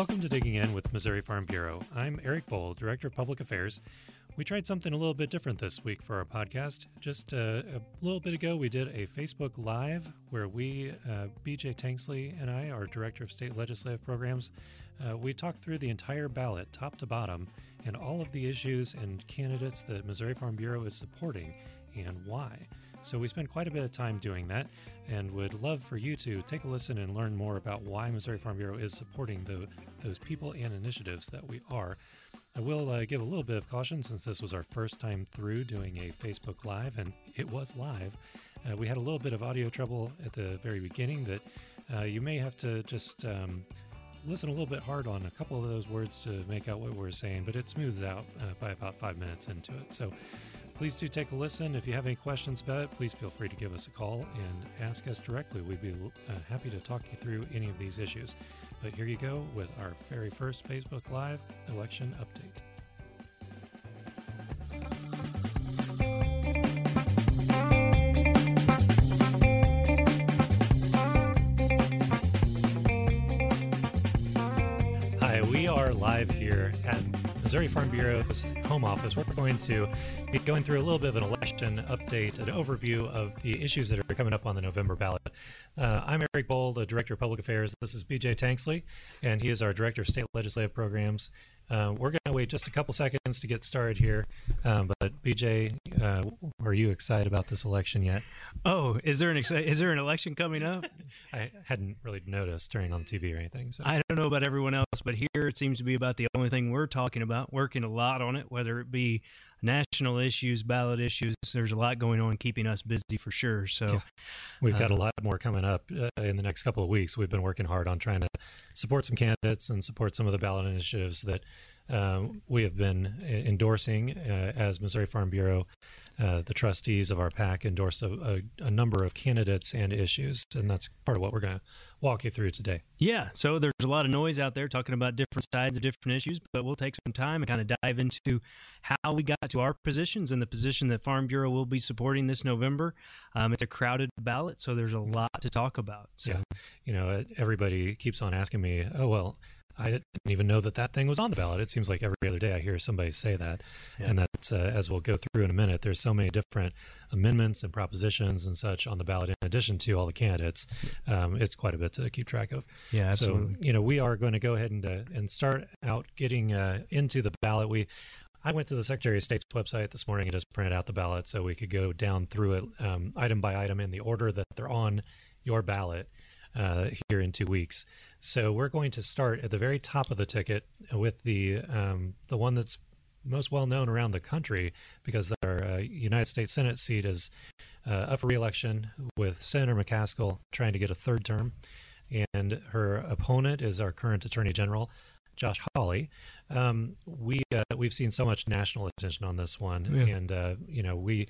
Welcome to Digging In with Missouri Farm Bureau. I'm Eric Bohl, Director of Public Affairs. We tried something a little bit different this week for our podcast. Just uh, a little bit ago, we did a Facebook Live where we, uh, BJ Tanksley and I, our Director of State Legislative Programs, uh, we talked through the entire ballot, top to bottom, and all of the issues and candidates that Missouri Farm Bureau is supporting and why. So we spent quite a bit of time doing that and would love for you to take a listen and learn more about why Missouri Farm Bureau is supporting the, those people and initiatives that we are. I will uh, give a little bit of caution since this was our first time through doing a Facebook Live, and it was live. Uh, we had a little bit of audio trouble at the very beginning that uh, you may have to just um, listen a little bit hard on a couple of those words to make out what we're saying, but it smooths out uh, by about five minutes into it. So please do take a listen. If you have any questions about it, please feel free to give us a call and ask us directly. We'd be uh, happy to talk you through any of these issues. But here you go with our very first Facebook Live election update. Hi, we are live here at Missouri Farm Bureau's home office. We're going to be going through a little bit of an election update, an overview of the issues that are coming up on the November ballot. Uh, I'm Eric Bohl, the Director of Public Affairs. This is BJ Tanksley, and he is our Director of State Legislative Programs. Uh, we're going to wait just a couple seconds to get started here. Um, but BJ, uh, are you excited about this election yet? Oh, is there an ex- is there an election coming up? I hadn't really noticed turning on TV or anything. So. I don't know about everyone else, but here it seems to be about the only thing we're talking about. Working a lot on it, whether it be national issues, ballot issues. There's a lot going on, keeping us busy for sure. So yeah. we've got uh, a lot more coming up uh, in the next couple of weeks. We've been working hard on trying to support some candidates and support some of the ballot initiatives that uh, we have been endorsing uh, as Missouri Farm Bureau. Uh, the trustees of our PAC endorse a, a, a, number of candidates and issues, and that's part of what we're going to walk you through today. Yeah, so there's a lot of noise out there talking about different sides of different issues, but we'll take some time and kind of dive into how we got to our positions and the position that Farm Bureau will be supporting this November. Um, it's a crowded ballot, so there's a lot to talk about. So. Yeah, you know, everybody keeps on asking me, oh, well, I didn't even know that that thing was on the ballot. It seems like every other day I hear somebody say that, yeah. and that's uh, as we'll go through in a minute. There's so many different amendments and propositions and such on the ballot in addition to all the candidates. Um, it's quite a bit to keep track of. Yeah, absolutely. So you know we are going to go ahead and uh, and start out getting uh, into the ballot. We I went to the Secretary of State's website this morning and just printed out the ballot so we could go down through it um, item by item in the order that they're on your ballot uh, here in two weeks. So we're going to start at the very top of the ticket with the um, the one that's most well known around the country because our uh, United States Senate seat is uh, up for reelection with Senator McCaskill trying to get a third term, and her opponent is our current Attorney General. Josh Hawley, um, we uh, we've seen so much national attention on this one, yeah. and uh, you know we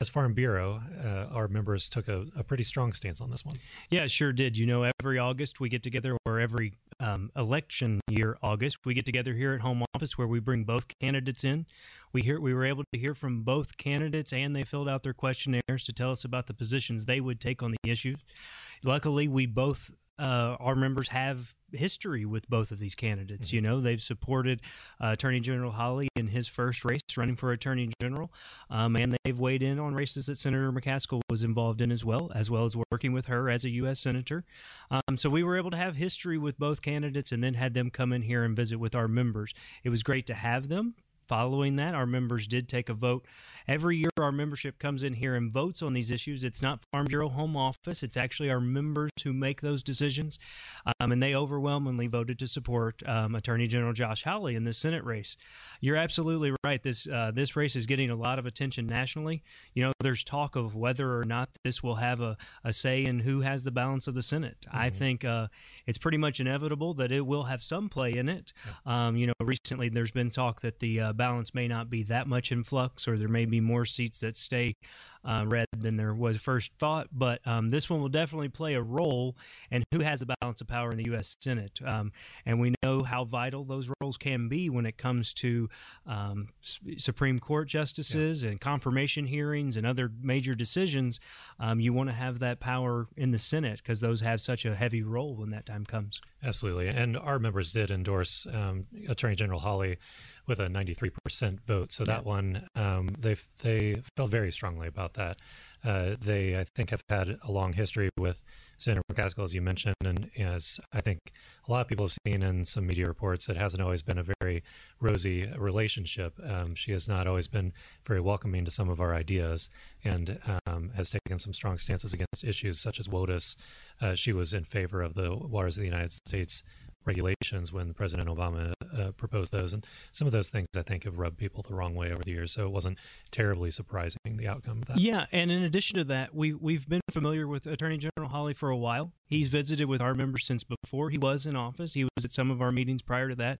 as Farm Bureau, uh, our members took a, a, pretty strong stance on this one. Yeah, sure did. You know, every August we get together, or every um, election year August we get together here at home office where we bring both candidates in. We hear we were able to hear from both candidates, and they filled out their questionnaires to tell us about the positions they would take on the issues. Luckily, we both uh, our members have history with both of these candidates. Mm-hmm. You know, they've supported uh, Attorney General Hawley in his first race running for Attorney General, um, and they've weighed in on races that Senator McCaskill was involved in as well, as well as working with her as a U.S. Senator. Um, so we were able to have history with both candidates and then had them come in here and visit with our members. It was great to have them. Following that, our members did take a vote Every year, our membership comes in here and votes on these issues. It's not Farm Bureau Home Office, it's actually our members who make those decisions. Um, and they overwhelmingly voted to support um, Attorney General Josh Hawley in this Senate race. You're absolutely right. This, uh, this race is getting a lot of attention nationally. You know, there's talk of whether or not this will have a, a say in who has the balance of the Senate. Mm-hmm. I think uh, it's pretty much inevitable that it will have some play in it. Um, you know, recently there's been talk that the uh, balance may not be that much in flux or there may be more seats that stay uh, red than there was first thought. But um, this one will definitely play a role in who has a balance of power in the U.S. Senate. Um, and we know how vital those roles can be when it comes to um, Supreme Court justices yeah. and confirmation hearings and other major decisions. Um, you want to have that power in the Senate because those have such a heavy role when that time comes. Absolutely. And our members did endorse um, Attorney General Hawley with a 93% vote. So that one, um, they they felt very strongly about that. Uh, they, I think, have had a long history with Senator McCaskill, as you mentioned, and as I think a lot of people have seen in some media reports, it hasn't always been a very rosy relationship. Um, she has not always been very welcoming to some of our ideas, and um, has taken some strong stances against issues such as WOTUS. Uh, she was in favor of the Waters of the United States regulations when President Obama uh, proposed those. And some of those things I think have rubbed people the wrong way over the years. So it wasn't terribly surprising the outcome of that. Yeah, and in addition to that, we we've been familiar with Attorney General Hawley for a while. He's visited with our members since before he was in office. He was at some of our meetings prior to that,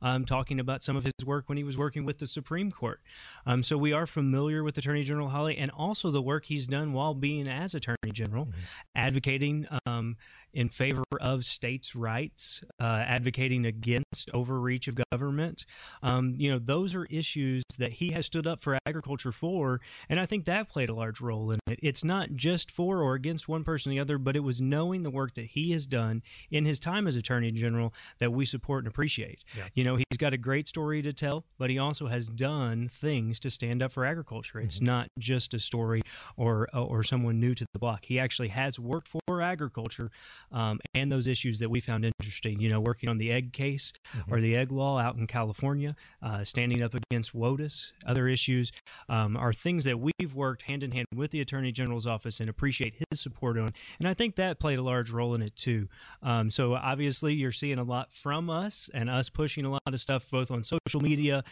um, talking about some of his work when he was working with the Supreme Court. Um, so we are familiar with Attorney General Hawley and also the work he's done while being as Attorney General, mm-hmm. advocating. Um, in favor of states' rights, uh, advocating against overreach of government. Um, you know, those are issues that he has stood up for agriculture for, and I think that played a large role in it. It's not just for or against one person or the other, but it was knowing the work that he has done in his time as Attorney General that we support and appreciate. Yeah. You know, he's got a great story to tell, but he also has done things to stand up for agriculture. It's mm-hmm. not just a story or or someone new to the block. He actually has worked for agriculture um, and those issues that we found interesting. You know, working on the egg case mm-hmm. or the egg law out in California, uh, standing up against WOTUS, other issues um, are things that we've worked hand in hand with the Attorney General's office and appreciate his support on. And I think that played a large role in it too. Um, so obviously, you're seeing a lot from us and us pushing a lot of stuff both on social media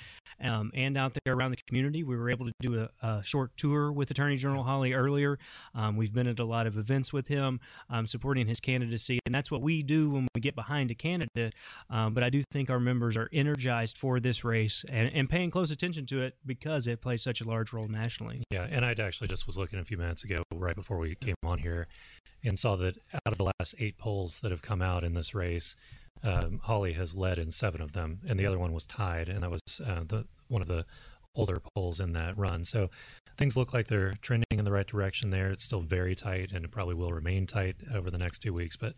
um, and out there around the community. We were able to do a, a short tour with Attorney General Hawley earlier. Um, we've been at a lot of events with him, um, supporting his candidacy candidacy, and that's what we do when we get behind a candidate. Um, but I do think our members are energized for this race and, and paying close attention to it because it plays such a large role nationally. Yeah, and I actually just was looking a few minutes ago, right before we came on here, and saw that out of the last eight polls that have come out in this race, um, Hawley has led in seven of them, and the other one was tied, and that was uh, the one of the older polls in that run. So things look like they're trending in the right direction there. It's still very tight, and it probably will remain tight over the next two weeks. But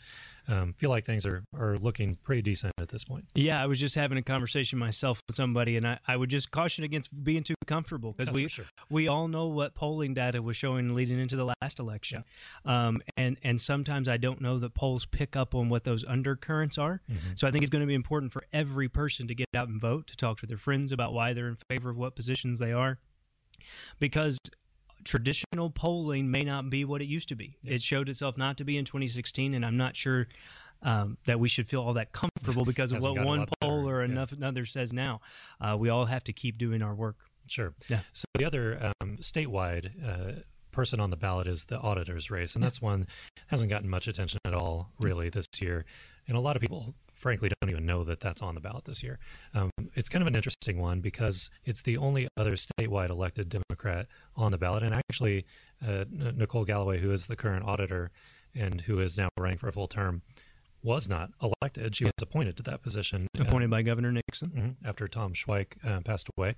um, feel like things are, are looking pretty decent at this point. Yeah, I was just having a conversation myself with somebody, and I, I would just caution against being too comfortable because we sure. we all know what polling data was showing leading into the last election, yeah. um, and and sometimes I don't know that polls pick up on what those undercurrents are. Mm-hmm. So I think it's going to be important for every person to get out and vote, to talk to their friends about why they're in favor of what positions they are because traditional polling may not be what it used to be. It showed itself not to be in 2016, and I'm not sure um, that we should feel all that comfortable because of what one poll or enough yeah. another says now. Uh, we all have to keep doing our work. Sure. Yeah. So the other um, statewide uh, person on the ballot is the auditor's race, and that's one hasn't gotten much attention at all really this year. And a lot of people frankly don't even know that that's on the ballot this year. Um, it's kind of an interesting one because it's the only other statewide elected Democrat on the ballot. And actually, uh, Nicole Galloway, who is the current auditor and who is now running for a full term, was not elected. She was appointed to that position. Appointed by Governor Nixon mm-hmm, after Tom Schweich uh, passed away.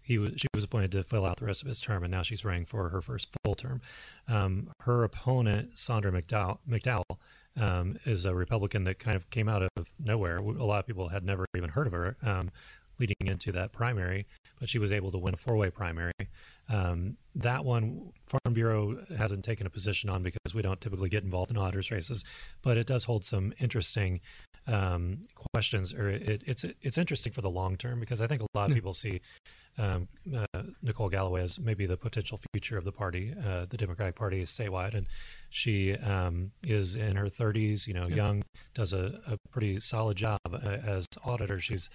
He was she was appointed to fill out the rest of his term, and now she's running for her first full term. Um, her opponent, Saundra McDowell, McDowell um, is a Republican that kind of came out of nowhere. A lot of people had never even heard of her um, leading into that primary, but she was able to win a four way primary. Um, that one, Farm Bureau hasn't taken a position on because we don't typically get involved in auditors races, but it does hold some interesting um, questions, or it, it's it's interesting for the long term because I think a lot of people see um, uh, Nicole Galloway as maybe the potential future of the party, uh, the Democratic Party statewide, and she um, is in her 30s, you know, yeah. young, does a, a, pretty solid job uh, as auditor. She's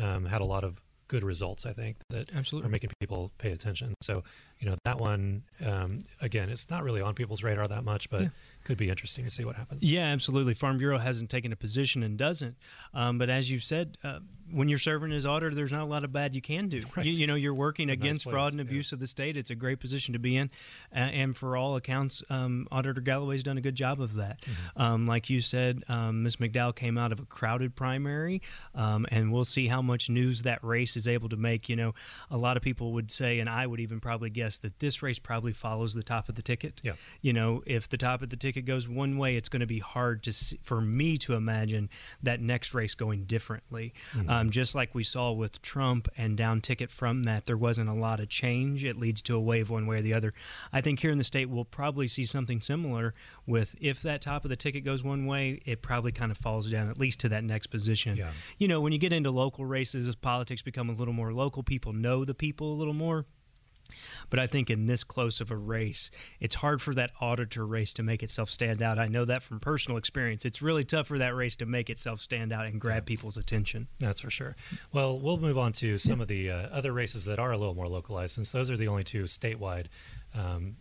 um, had a lot of good results, I think, that Absolutely. are making people pay attention. So you know that one um, again, it's not really on people's radar that much, but Yeah. could be interesting to see what happens. Yeah, absolutely. Farm Bureau hasn't taken a position and doesn't. Um, but as you've said, uh, when you're serving as auditor, there's not a lot of bad you can do. Right. You, you know, you're working It's a nice against fraud and yeah. abuse of the state. It's a great position to be in. Uh, and for all accounts, um, Auditor Galloway's done a good job of that. Mm-hmm. Um, like you said, um, Ms. McDowell came out of a crowded primary, um, and we'll see how much news that race is able to make. You know, a lot of people would say, and I would even probably guess, that this race probably follows the top of the ticket. Yeah. You know, if the top of the ticket goes one way, it's going to be hard to see, for me to imagine that next race going differently. Um, just like we saw with Trump and down ticket from that, there wasn't a lot of change. It leads to a wave one way or the other. I think here in the state, we'll probably see something similar with if that top of the ticket goes one way, it probably kind of falls down at least to that next position. Yeah. You know, when you get into local races, as politics become a little more local, people know the people a little more. But I think in this close of a race, it's hard for that auditor race to make itself stand out. I know that from personal experience. It's really tough for that race to make itself stand out and grab people's attention. That's for sure. Well, we'll move on to some of the uh, other races that are a little more localized, since those are the only two statewide um,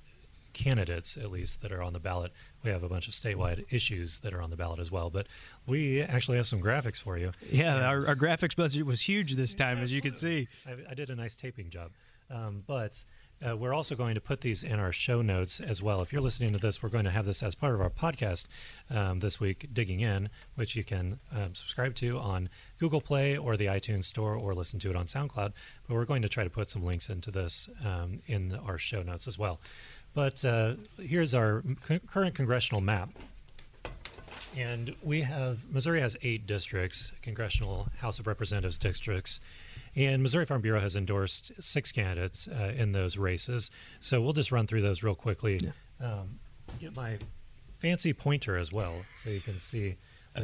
candidates, at least, that are on the ballot. We have a bunch of statewide issues that are on the ballot as well. But we actually have some graphics for you. Yeah, our, our graphics budget was huge this time, as you can see. I, I did a nice taping job. Um, but uh, we're also going to put these in our show notes as well. If you're listening to this, we're going to have this as part of our podcast um, this week, Digging In, which you can um, subscribe to on Google Play or the iTunes Store or listen to it on SoundCloud. But we're going to try to put some links into this um, in our show notes as well. But uh, here's our current congressional map. And we have Missouri has eight districts, congressional House of Representatives districts, and Missouri Farm Bureau has endorsed six candidates uh, in those races. So we'll just run through those real quickly. Um, get my fancy pointer as well, so you can see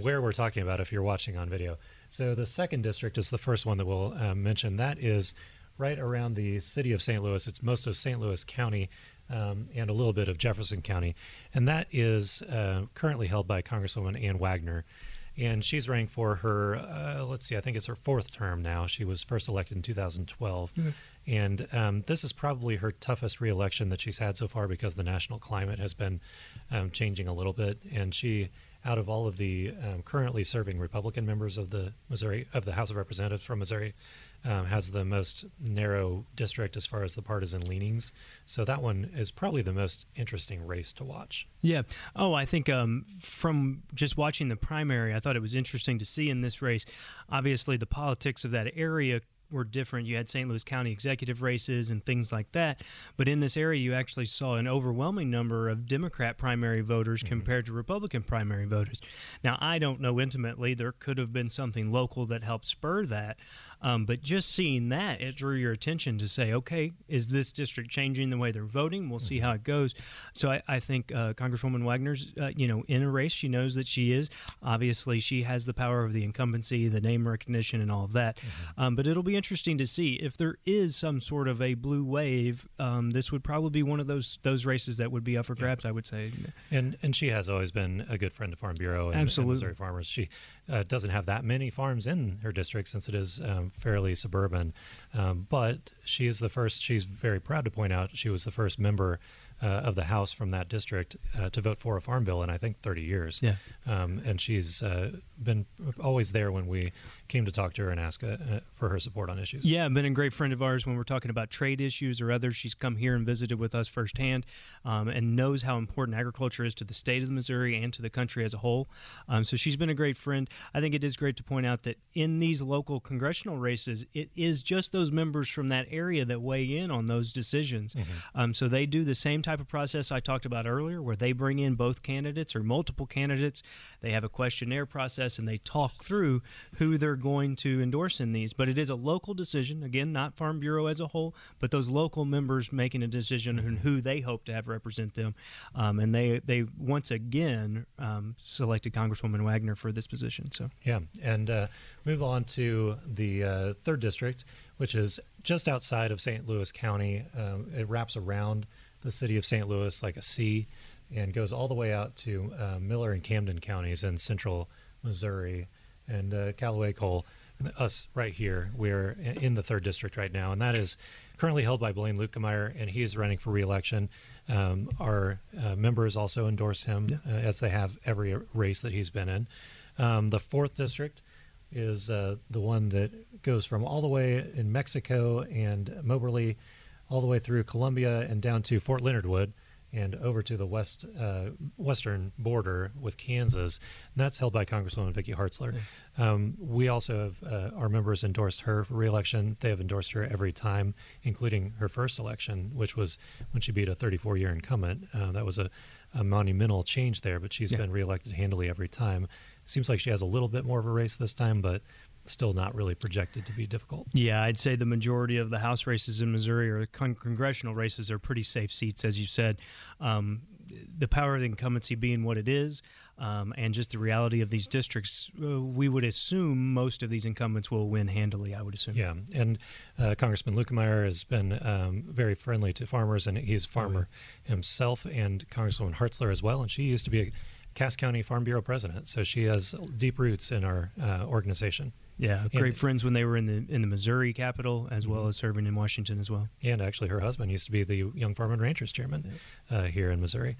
where we're talking about if you're watching on video. So the second district is the first one that we'll uh, mention. That is right around the city of St. Louis. It's most of St. Louis County um, and a little bit of Jefferson County, and that is uh, currently held by Congresswoman Ann Wagner. And she's running for her, uh, let's see, I think it's her fourth term now. She was first elected in 2012. And um, this is probably her toughest reelection that she's had so far because the national climate has been um, changing a little bit. And she, out of all of the um, currently serving Republican members of the Missouri of the House of Representatives from Missouri, um, has the most narrow district as far as the partisan leanings. So that one is probably the most interesting race to watch. Yeah. Oh, I think um, from just watching the primary, I thought it was interesting to see in this race. Obviously, the politics of that area were different. You had St. Louis County executive races and things like that. But in this area, you actually saw an overwhelming number of Democrat primary voters compared to Republican primary voters. Now, I don't know intimately. There could have been something local that helped spur that. Um, but just seeing that, it drew your attention to say, okay, is this district changing the way they're voting? We'll see how it goes. So I, I think uh, Congresswoman Wagner's, uh, you know, in a race. She knows that she is. Obviously, she has the power of the incumbency, the name recognition, and all of that. Um, but it'll be interesting to see if there is some sort of a blue wave. Um, this would probably be one of those those races that would be up for grabs. I would say. And and she has always been a good friend of Farm Bureau and, and Absolutely. Missouri farmers. She uh, doesn't have that many farms in her district since it is um, fairly suburban, um, but she is the first. She's very proud to point out she was the first member uh, of the House from that district uh, to vote for a farm bill in I think 30 years. Yeah. Um, and she's uh, been always there when we came to talk to her and ask uh, uh, for her support on issues. Yeah, been a great friend of ours when we're talking about trade issues or others. She's come here and visited with us firsthand um, and knows how important agriculture is to the state of Missouri and to the country as a whole. Um, so she's been a great friend. I think it is great to point out that in these local congressional races, it is just those members from that area that weigh in on those decisions. Um, so they do the same type of process I talked about earlier, where they bring in both candidates or multiple candidates. They have a questionnaire process and they talk through who they're going to endorse in these. But it is a local decision, again, not Farm Bureau as a whole, but those local members making a decision on who they hope to have represent them. Um, and they, they once again um, selected Congresswoman Wagner for this position. So. Yeah, and uh, move on to the uh, third district, which is just outside of St. Louis County. Um, it wraps around the city of St. Louis like a C, and goes all the way out to uh, Miller and Camden counties in central Missouri, and uh, Callaway Cole us right here. We're in the third district right now, and that is currently held by Blaine Luetkemeyer, and he's running for reelection. Um, our uh, members also endorse him, Yeah. uh, as they have every race that he's been in. Um, the fourth district is uh, the one that goes from all the way in Mexico and Moberly, all the way through Columbia and down to Fort Leonard Wood, and over to the west uh, western border with Kansas. And that's held by Congresswoman Vicky Hartzler. Um, we also have uh, our members endorsed her for reelection. They have endorsed her every time, including her first election, which was when she beat a 34-year incumbent. Uh, that was a, a monumental change there, but she's Yeah. been reelected handily every time. Seems like she has a little bit more of a race this time, but still not really projected to be difficult. Yeah, I'd say the majority of the House races in Missouri or con- congressional races are pretty safe seats, as you said. Um, the power of the incumbency being what it is, um, and just the reality of these districts, uh, we would assume most of these incumbents will win handily. I would assume. Yeah, and uh, Congressman Luetkemeyer has been um, very friendly to farmers, and he's a farmer himself, and Congresswoman Hartzler as well. And she used to be a Cass County Farm Bureau president, so she has deep roots in our uh, organization. Yeah, And- great friends when they were in the in the Missouri capital, as well Mhm. as serving in Washington as well. And actually, her husband used to be the Young Farm and Ranchers chairman uh, here in Missouri.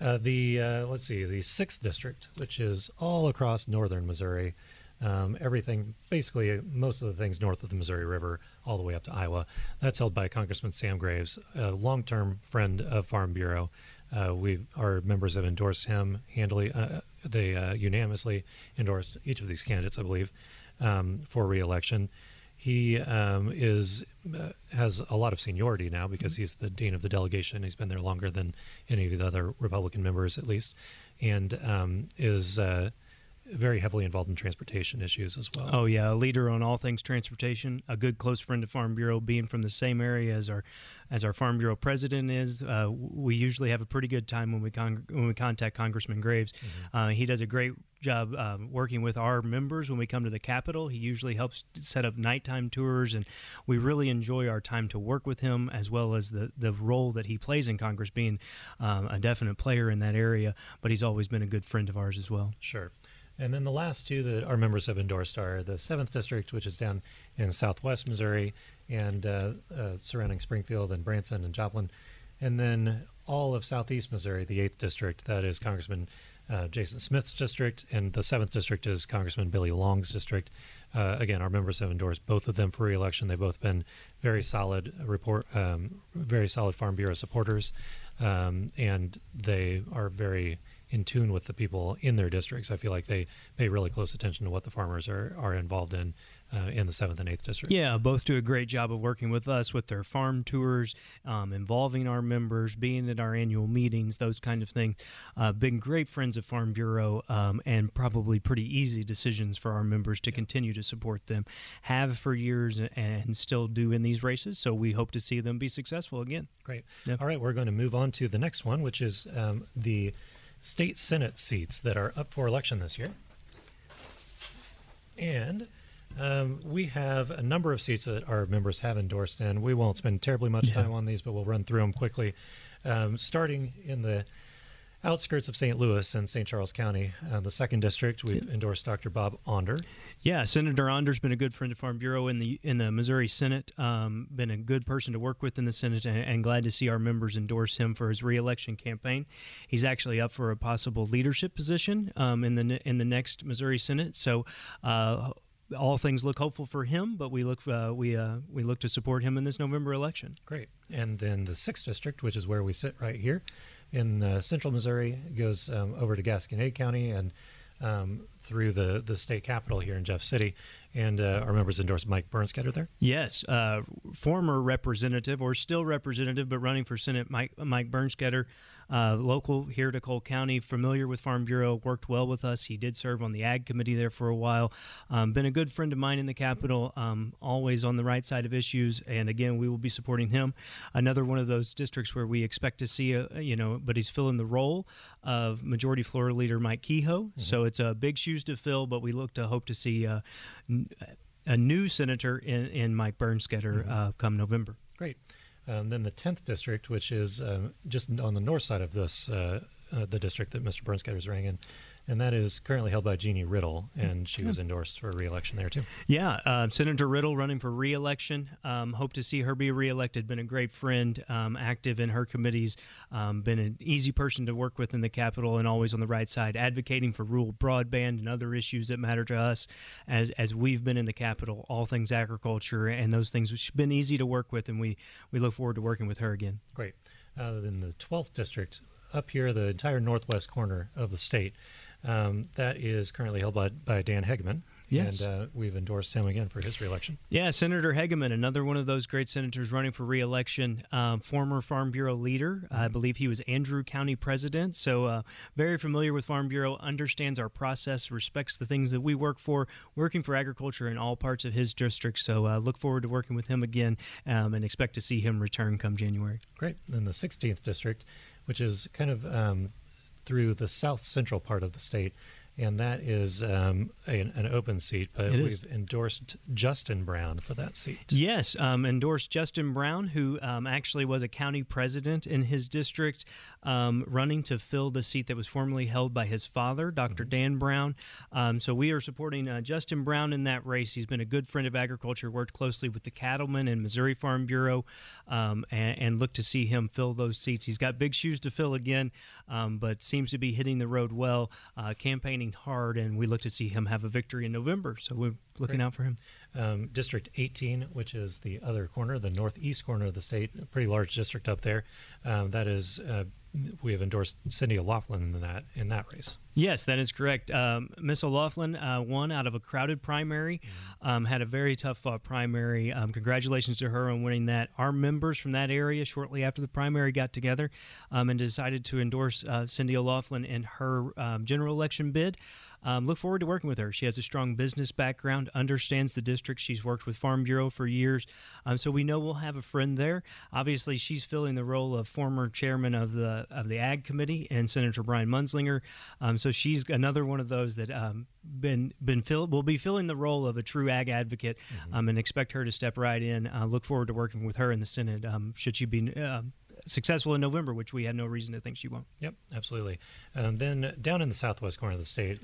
Uh, the uh, let's see, the sixth district, which is all across northern Missouri, um, everything basically most of the things north of the Missouri River, all the way up to Iowa. That's held by Congressman Sam Graves, a long-term friend of Farm Bureau. Uh, we our members have endorsed him handily. Uh, they uh, unanimously endorsed each of these candidates, I believe, um, for reelection. He um, is uh, has a lot of seniority now because he's the dean of the delegation. He's been there longer than any of the other Republican members, at least, and um, is uh, very heavily involved in transportation issues as well. Oh yeah, a leader on all things transportation, a good close friend of Farm Bureau, being from the same area as our as our Farm Bureau president is. Uh, we usually have a pretty good time when we con- when we contact Congressman Graves. Uh, he does a great job um, working with our members when we come to the Capitol. He usually helps set up nighttime tours, and we really enjoy our time to work with him, as well as the the role that he plays in Congress, being um, a definite player in that area. But he's always been a good friend of ours as well. Sure. And then the last two that our members have endorsed are the 7th District, which is down in southwest Missouri and uh, uh, surrounding Springfield and Branson and Joplin. And then all of southeast Missouri, the 8th District, that is Congressman uh, Jason Smith's district, and the 7th District is Congressman Billy Long's district. Uh, again, our members have endorsed both of them for reelection. They've both been very solid report, um, very solid Farm Bureau supporters, um, and they are very in tune with the people in their districts. I feel like they pay really close attention to what the farmers are, are involved in uh, in the seventh and eighth districts. Yeah, both do a great job of working with us with their farm tours, um, involving our members, being at our annual meetings, those kind of things. Uh, been great friends of Farm Bureau, um, and probably pretty easy decisions for our members to continue to support them. Have for years and still do in these races. So we hope to see them be successful again. Great. Yep. All right, we're going to move on to the next one, which is um, the state senate seats that are up for election this year. And um, we have a number of seats that our members have endorsed, and we won't spend terribly much Yeah. time on these, but we'll run through them quickly. Um, starting in the outskirts of St. Louis and St. Charles County, uh, the second district, we've endorsed Dr. Bob Onder. Yeah, Senator Onder's been a good friend of Farm Bureau in the in the Missouri Senate. Um, been a good person to work with in the Senate, and, and glad to see our members endorse him for his reelection campaign. He's actually up for a possible leadership position um, in the in the next Missouri Senate. So. Uh, all things look hopeful for him, but we look uh, we uh, we look to support him in this November election. Great. And then the sixth district, which is where we sit right here in uh, central Missouri, goes um, over to Gasconade County and um, through the, the state capital here in Jeff City. And uh, our members endorse Mike Bernskoetter there. Yes, uh, former representative or still representative, but running for Senate, Mike Mike uh, local here to Cole County, familiar with Farm Bureau, worked well with us. He did serve on the Ag Committee there for a while. Um, been a good friend of mine in the Capitol, um, always on the right side of issues. And again, we will be supporting him. Another one of those districts where we expect to see a, you know, but he's filling the role of Majority Floor Leader Mike Kehoe. So it's a big shoes to fill, but we look to hope to see. Uh, n- a new senator in, in Mike Bernskoetter uh, come November. Great. Um, then the 10th district, which is um, just on the north side of this, uh, uh, the district that Mr. Bernskoetter is running in, and that is currently held by Jeannie Riddle, and she was endorsed for reelection there too. Yeah, uh, Senator Riddle running for reelection. Um, hope to see her be reelected. Been a great friend, um, active in her committees, um, been an easy person to work with in the Capitol, and always on the right side, advocating for rural broadband and other issues that matter to us as as we've been in the Capitol, all things agriculture and those things. Which been easy to work with, and we we look forward to working with her again. Great. Uh, in the 12th district, up here, the entire northwest corner of the state. Um, that is currently held by, by Dan Hegeman. Yes. And uh, we've endorsed him again for his reelection. Yeah, Senator Hegeman, another one of those great senators running for reelection, um, former Farm Bureau leader. I believe he was Andrew County president. So, uh, very familiar with Farm Bureau, understands our process, respects the things that we work for, working for agriculture in all parts of his district. So, uh, look forward to working with him again um, and expect to see him return come January. Great. In the 16th district, which is kind of um, through the south central part of the state, and that is um, a, an open seat, but It we've is. endorsed Justin Brown for that seat. Yes, um, endorsed Justin Brown, who um, actually was a county president in his district, um, running to fill the seat that was formerly held by his father, doctor Dan Brown. Um, so we are supporting uh, Justin Brown in that race. He's been a good friend of agriculture, worked closely with the cattlemen and Missouri Farm Bureau, um, and, and look to see him fill those seats. He's got big shoes to fill again, um, but seems to be hitting the road well, uh, campaigning hard, and we look to see him have a victory in November. So we're looking Great. out for him. Um, district 18, which is the other corner, the northeast corner of the state, a pretty large district up there. Um, that is, uh, we have endorsed Cindy O'Loughlin in that in that race. Yes, that is correct. Um, Miss O'Loughlin uh, won out of a crowded primary, um, had a very tough fought primary. Um, congratulations to her on winning that. Our members from that area, shortly after the primary, got together um, and decided to endorse uh, Cindy O'Loughlin in her um, general election bid. Um, look forward to working with her. She has a strong business background, understands the district. She's worked with Farm Bureau for years, um, so we know we'll have a friend there. Obviously, she's filling the role of former chairman of the of the Ag Committee and Senator Brian Munzlinger. Um, so she's another one of those that um, been been fill, will be filling the role of a true ag advocate, um, and expect her to step right in. Uh, look forward to working with her in the Senate. Um, should she be uh, successful in November, which we had no reason to think she won't. Yep, absolutely. Um, then down in the southwest corner of the state,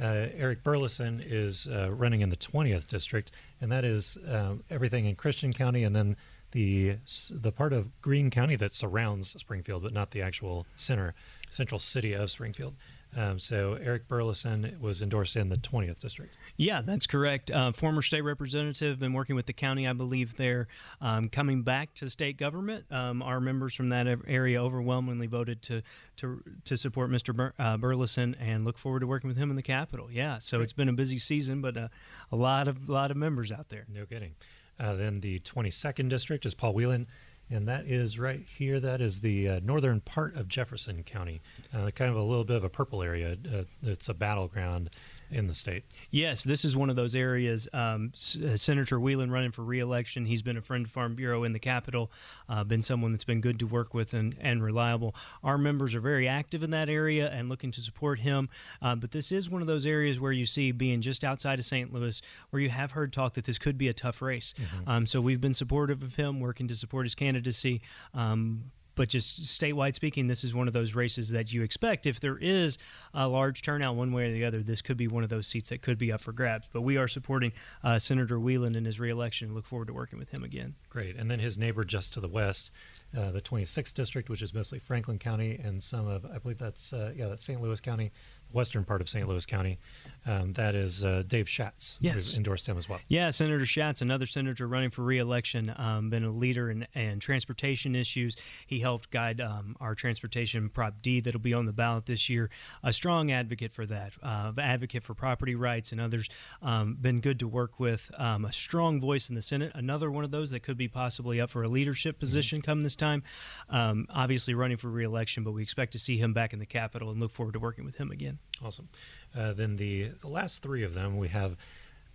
Eric Burlison is uh, running in the 20th district, and that is um, everything in Christian County, and then the the part of Greene County that surrounds Springfield, but not the actual center central city of Springfield. Um, so Eric Burlison was endorsed in the 20th district. Yeah, that's correct. Uh, former state representative, been working with the county, I believe, there. Um, coming back to state government, um, our members from that area overwhelmingly voted to to to support Mr. Bur- uh, Burlison and look forward to working with him in the Capitol. Yeah, so it's been a busy season, but uh, a lot of lot of members out there. No kidding. Uh, then the 22nd district is Paul Wieland, and that is right here. That is the uh, northern part of Jefferson County, uh, kind of a little bit of a purple area. Uh, it's a battleground in the state. Yes, this is one of those areas. Um, S- uh, Senator Wieland running for reelection. He's been a friend of Farm Bureau in the Capitol, uh, been someone that's been good to work with and, and reliable. Our members are very active in that area and looking to support him. Uh, but this is one of those areas where you see being just outside of St. Louis, where you have heard talk that this could be a tough race. Um, so we've been supportive of him, working to support his candidacy. Um, but just statewide speaking, this is one of those races that you expect. If there is a large turnout one way or the other, this could be one of those seats that could be up for grabs. But we are supporting uh, Senator Wieland in his reelection and look forward to working with him again. Great. And then his neighbor just to the west, uh, the 26th district, which is mostly Franklin County and some of, I believe that's, uh, yeah, that's St. Louis County, western part of St. Louis County. Um, that is uh, Dave Schatz. Yes. Who endorsed him as well. Yeah, Senator Schatz, another senator running for reelection, um, been a leader in, in transportation issues. He helped guide um, our transportation Prop D that'll be on the ballot this year. A strong advocate for that, uh, advocate for property rights and others. Um, been good to work with. Um, a strong voice in the Senate. Another one of those that could be possibly up for a leadership position come this time. Um, obviously running for reelection, but we expect to see him back in the Capitol and look forward to working with him again. Awesome. Uh, then the, the last three of them, we have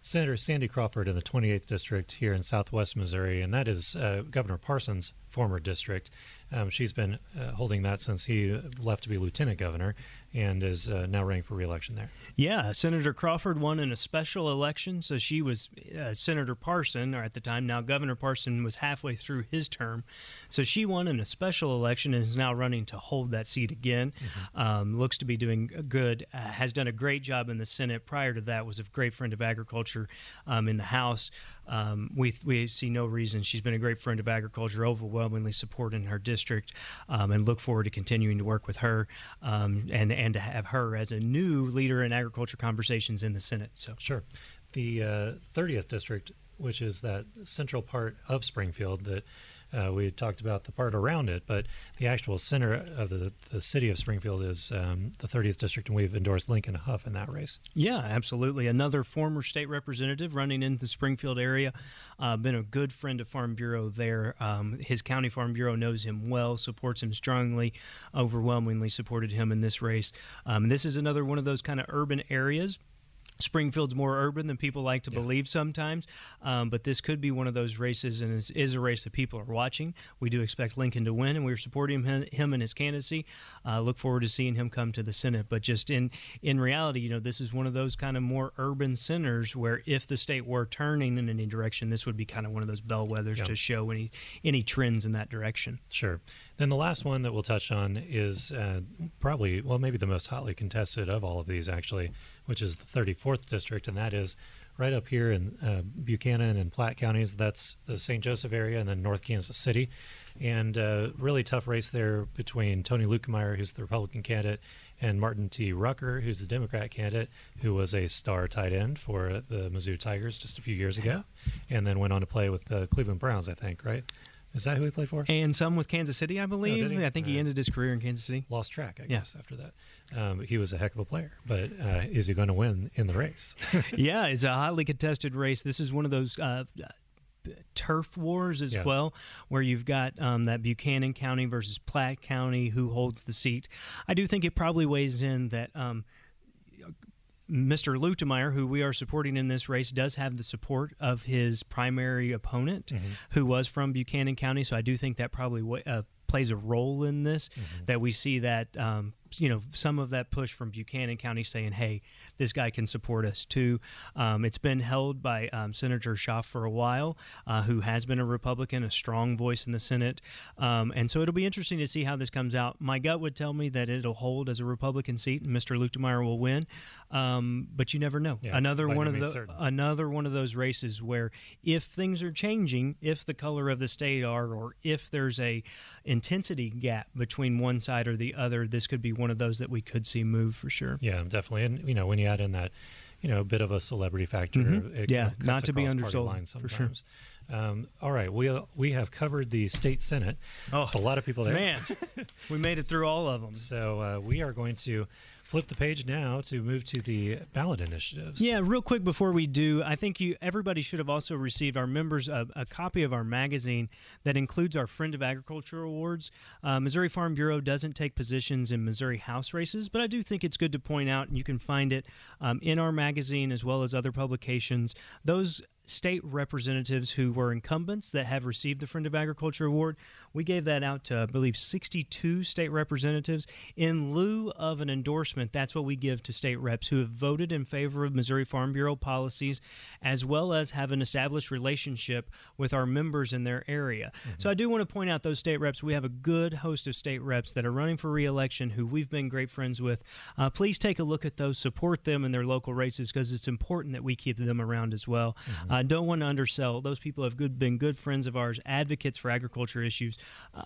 Senator Sandy Crawford in the 28th district here in southwest Missouri, and that is uh, Governor Parsons' former district. Um, she's been uh, holding that since he left to be lieutenant governor and is uh, now running for reelection there. Yeah, Senator Crawford won in a special election, so she was uh, Senator Parson, or at the time now Governor Parson was halfway through his term, so she won in a special election and is now running to hold that seat again. Mm-hmm. Um, looks to be doing good. Uh, has done a great job in the Senate. Prior to that, was a great friend of agriculture um, in the House. Um, we we see no reason. She's been a great friend of agriculture, overwhelmingly supported in her district, um, and look forward to continuing to work with her um, and and to have her as a new leader in agriculture conversations in the Senate. So sure, the uh, thirtieth district, which is that central part of Springfield that uh, we talked about the part around it, but the actual center of the, the city of Springfield is um, the 30th district, and we've endorsed Lincoln Hough in that race. Yeah, absolutely. Another former state representative running in the Springfield area. Uh, been a good friend of Farm Bureau there. Um, his county Farm Bureau knows him well, supports him strongly, overwhelmingly supported him in this race. Um, this is another one of those kind of urban areas Springfield's more urban than people like to yeah. believe sometimes, um, but this could be one of those races, and is, is, a race that people are watching. We do expect Lincoln to win, and we're supporting him, him in his candidacy. Uh, look forward to seeing him come to the Senate. But just in in reality, you know, this is one of those kind of more urban centers where if the state were turning in any direction, this would be kind of one of those bellwethers yeah. to show any any trends in that direction. Sure. Then the last one that we'll touch on is uh, probably, well, maybe the most hotly contested of all of these, actually which is the 34th district, and that is right up here in uh, Buchanan and Platte counties. That's the St. Joseph area, and then North Kansas City. And uh, really tough race there between Tony Luetkemeyer, who's the Republican candidate, and Martin T. Rucker, who's the Democrat candidate, who was a star tight end for the Mizzou Tigers just a few years ago, and then went on to play with the Cleveland Browns, I think, right? Is that who he played for? And some with Kansas City, I believe. Oh, I think he ended his career in Kansas City. Lost track, I guess, after that. Um, he was a heck of a player, but uh, is he going to win in the race? yeah, it's a highly contested race. This is one of those. Uh, turf wars as yeah. well, where you've got um, that Buchanan County versus Platte County, who holds the seat. I do think it probably weighs in that um, Mr. Luetkemeyer, who we are supporting in this race, does have the support of his primary opponent, mm-hmm. who was from Buchanan County. So I do think that probably uh, plays a role in this. Mm-hmm. That we see that um, you know some of that push from Buchanan County saying, "Hey, this guy can support us too." Um, it's been held by um, Senator Schaaf for a while, uh, who has been a Republican, a strong voice in the Senate, um, and so it'll be interesting to see how this comes out. My gut would tell me that it'll hold as a Republican seat, and Mr. Luetkemeyer will win, um, but you never know. Yeah, another one of the another one of those races where if things are changing, if the color of the state are, or if there's a intensity gap between one side or the other, this could be one of those that we could see move for sure. Yeah, definitely. And you know, when you add in that, you know, a bit of a celebrity factor, mm-hmm. yeah, not to be undersold for sure. Um, all right, we we have covered the state senate. Oh, a lot of people there. Man, we made it through all of them. So uh, we are going to flip the page now to move to the ballot initiatives. Yeah, real quick before we do, I think you everybody should have also received our members a, a copy of our magazine that includes our Friend of Agriculture awards. Uh, Missouri Farm Bureau doesn't take positions in Missouri House races, but I do think it's good to point out, and you can find it um, in our magazine as well as other publications. Those state representatives who were incumbents that have received the Friend of Agriculture Award. We gave that out to, I believe, 62 state representatives. In lieu of an endorsement, that's what we give to state reps who have voted in favor of Missouri Farm Bureau policies, as well as have an established relationship with our members in their area. Mm-hmm. So I do want to point out those state reps. We have a good host of state reps that are running for reelection who we've been great friends with. Uh, please take a look at those, support them in their local races because it's important that we keep them around as well. Mm-hmm. Uh, don't want to undersell. Those people have good, been good friends of ours, advocates for agriculture issues uh,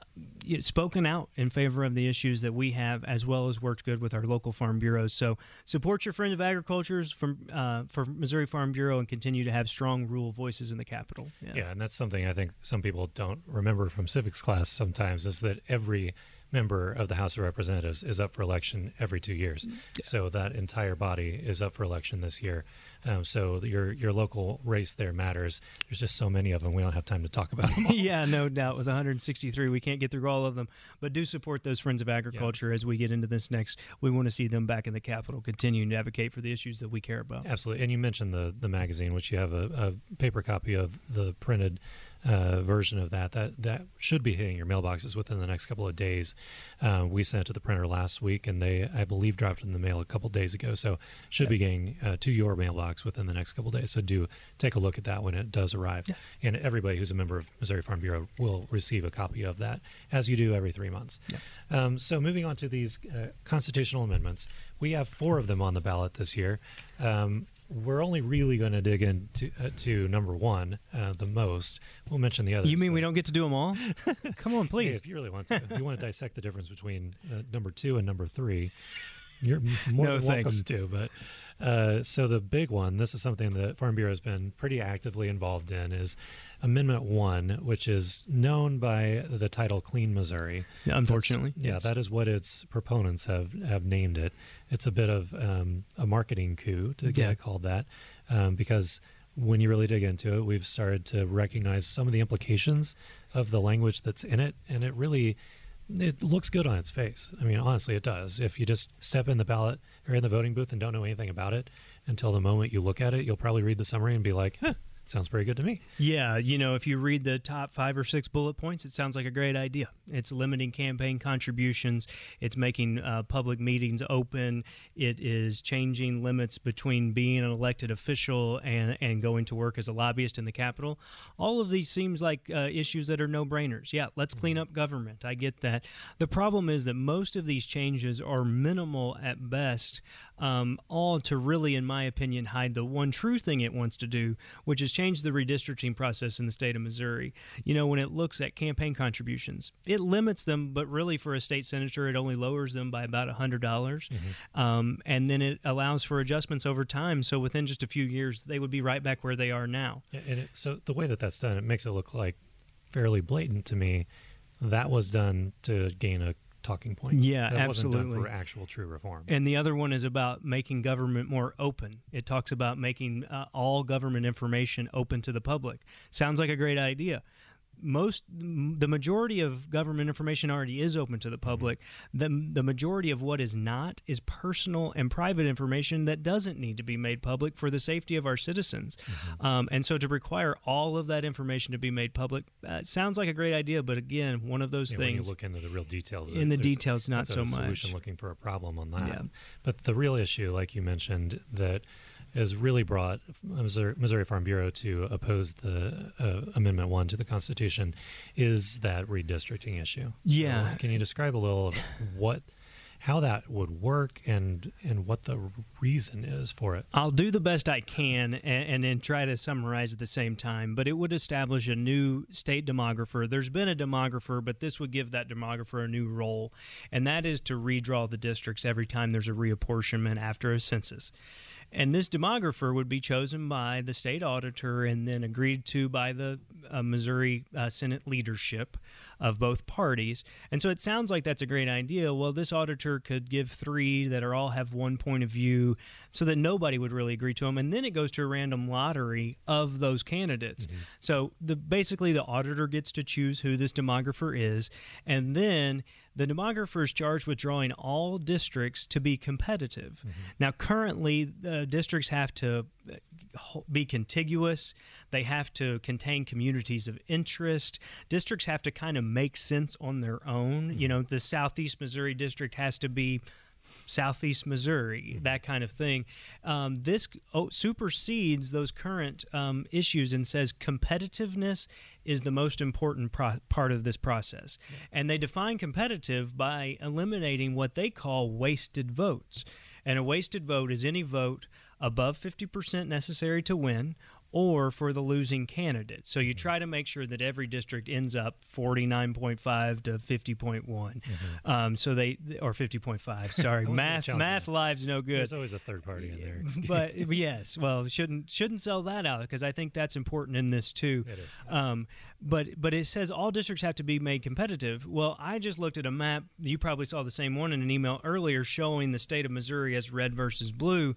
spoken out in favor of the issues that we have, as well as worked good with our local farm bureaus. So support your friends of agricultures from uh, for Missouri Farm Bureau and continue to have strong rural voices in the capital. Yeah. yeah, and that's something I think some people don't remember from civics class sometimes is that every member of the House of Representatives is up for election every two years. Yeah. So that entire body is up for election this year. Um, so your your local race there matters. There's just so many of them. We don't have time to talk about them. yeah, no doubt. With 163, we can't get through all of them. But do support those friends of agriculture yeah. as we get into this next. We want to see them back in the Capitol, continuing to advocate for the issues that we care about. Absolutely. And you mentioned the the magazine, which you have a, a paper copy of the printed uh, version of that. That that should be hitting your mailboxes within the next couple of days. Uh, we sent it to the printer last week, and they, I believe, dropped it in the mail a couple days ago. So should Okay. be getting uh, to your mailbox within the next couple days. So do take a look at that when it does arrive. Yeah. And everybody who's a member of Missouri Farm Bureau will receive a copy of that, as you do every three months. Um, so moving on to these uh, constitutional amendments, we have four of them on the ballot this year. Um, we're only really going to dig into uh, to number one uh, the most. We'll mention the others. You mean we don't get to do them all? Come on, Hey, please. if you really want to, if you want to dissect the difference between uh, number two and number three, you're more No, than welcome thanks. to. But uh, so the big one, this is something that Farm Bureau has been pretty actively involved in, is Amendment One, which is known by the title "Clean Missouri." Yeah, Unfortunately, That's- yeah, that is what its proponents have have named it. It's a bit of um, a marketing coup to get Yeah. it called that, um, because when you really dig into it, we've started to recognize some of the implications of the language that's in it, and it really it looks good on its face. I mean, honestly, it does. If you just step in the ballot or in the voting booth and don't know anything about it until the moment you look at it, you'll probably read the summary and be like, "Huh, sounds pretty good to me." Yeah, you know, if you read the top five or six bullet points, it sounds like a great idea. It's limiting campaign contributions. It's making uh, public meetings open. It is changing limits between being an elected official and, and going to work as a lobbyist in the Capitol. All of these seems like uh, issues that are no brainers. Yeah, let's clean up government. I get that. The problem is that most of these changes are minimal at best, um, all to really, in my opinion, hide the one true thing it wants to do, which is change the redistricting process in the state of Missouri. You know, when it looks at campaign contributions, it limits them, but really for a state senator, it only lowers them by about $100. dollars Um, and then it allows for adjustments over time. So within just a few years, they would be right back where they are now. And it, so the way that that's done, it makes it look like fairly blatant to me. That was done to gain a talking point. Yeah, that wasn't done absolutely. for actual true reform. And the other one is about making government more open. It talks about making uh, all government information open to the public. Sounds like a great idea. Most, the majority of government information already is open to the public. The, the majority of what is not is personal and private information that doesn't need to be made public for the safety of our citizens. Um, and so to require all of that information to be made public uh, sounds like a great idea, but again, one of those Yeah, when you things. look into the real details, In the details, not so a Solution much. looking for a problem on that. Yeah. But the real issue, like you mentioned, that has really brought Missouri, Missouri Farm Bureau to oppose the uh, Amendment One to the Constitution is that redistricting issue. Yeah. So can you describe a little of what, how that would work, and and what the reason is for it? I'll do the best I can and, and then try to summarize at the same time. But it would establish a new state demographer. There's been a demographer, but this would give that demographer a new role, and that is to redraw the districts every time there's a reapportionment after a census. And this demographer would be chosen by the state auditor and then agreed to by the uh, Missouri uh, Senate leadership of both parties. And so it sounds like that's a great idea. Well, this auditor could give three that are all have one point of view so that nobody would really agree to them. And then it goes to a random lottery of those candidates. Mm-hmm. So the basically the auditor gets to choose who this demographer is. And then the demographer is charged with drawing all districts to be competitive. Mm-hmm. Now, currently, the districts have to uh, be contiguous. They have to contain communities of interest. Districts have to kind of make sense on their own. You mm-hmm. know, the Southeast Missouri district has to be Southeast Missouri, that kind of thing. Um, this oh, supersedes those current um, issues and says competitiveness is the most important pro- part of this process. And they define competitive by eliminating what they call wasted votes. And a wasted vote is any vote above 50% necessary to win or for the losing candidate. So you try to make sure that every district ends up 49.5 to 50.1. Um, so they or 50.5. Sorry, math math lives no good. There's always a third party in there. but yes, well, shouldn't shouldn't sell that out because I think that's important in this too. It is. Um, but but it says all districts have to be made competitive. Well, I just looked at a map. You probably saw the same one in an email earlier showing the state of Missouri as red versus blue.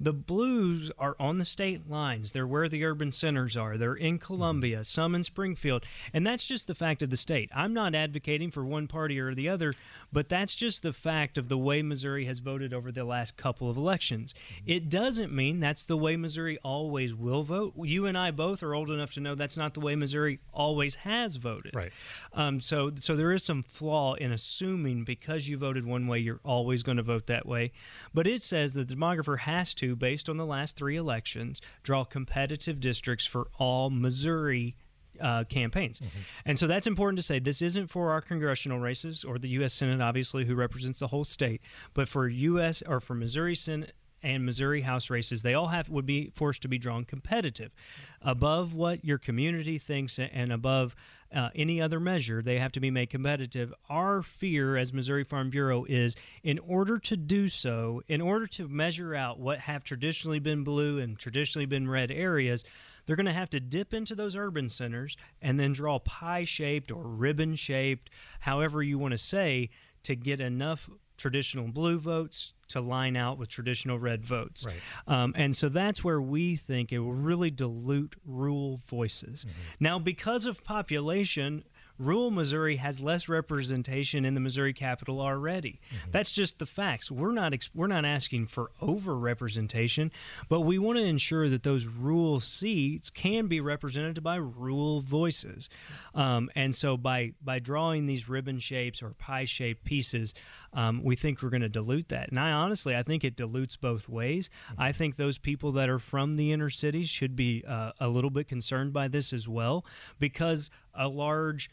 The blues are on the state lines. They're where the urban centers are. They're in mm-hmm. Columbia, some in Springfield, and that's just the fact of the state. I'm not advocating for one party or the other, but that's just the fact of the way Missouri has voted over the last couple of elections. Mm-hmm. It doesn't mean that's the way Missouri always will vote. You and I both are old enough to know that's not the way Missouri always has voted. Right. Um, so so there is some flaw in assuming because you voted one way, you're always going to vote that way. But it says that the demographer has to, based on the last three elections, draw competitive districts for all Missouri uh, campaigns. Mm-hmm. And so that's important to say. This isn't for our congressional races or the U.S. Senate, obviously, who represents the whole state, but for U.S. or for Missouri Senate and Missouri House races, they all have would be forced to be drawn competitive, above what your community thinks and above uh, any other measure. They have to be made competitive. Our fear as Missouri Farm Bureau is, in order to do so, in order to measure out what have traditionally been blue and traditionally been red areas they're going to have to dip into those urban centers and then draw pie shaped or ribbon shaped, however you want to say, to get enough traditional blue votes to line out with traditional red votes. Right. Um, and so that's where we think it will really dilute rural voices. Mm-hmm. Now, because of population, rural Missouri has less representation in the Missouri capital already. Mm-hmm. That's just the facts. We're not ex- we're not asking for over representation, but we want to ensure that those rural seats can be represented by rural voices. Um, and so by by drawing these ribbon shapes or pie shaped pieces, um, we think we're going to dilute that. And I honestly, I think it dilutes both ways. Mm-hmm. I think those people that are from the inner cities should be uh, a little bit concerned by this as well, because a large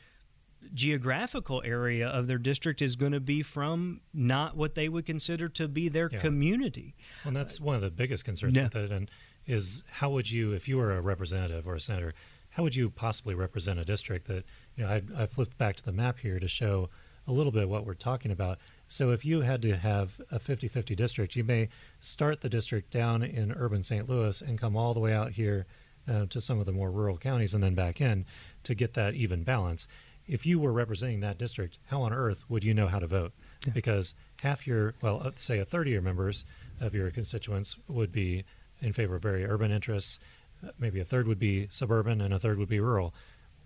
geographical area of their district is going to be from not what they would consider to be their yeah. community. Well, and that's one of the biggest concerns yeah. with it. And is how would you, if you were a representative or a senator, how would you possibly represent a district that, you know, I, I flipped back to the map here to show a little bit what we're talking about. So if you had to have a 50-50 district, you may start the district down in urban St. Louis and come all the way out here uh, to some of the more rural counties and then back in to get that even balance if you were representing that district, how on earth would you know how to vote? Yeah. Because half your, well, uh, say a third of your members of your constituents would be in favor of very urban interests. Uh, maybe a third would be suburban and a third would be rural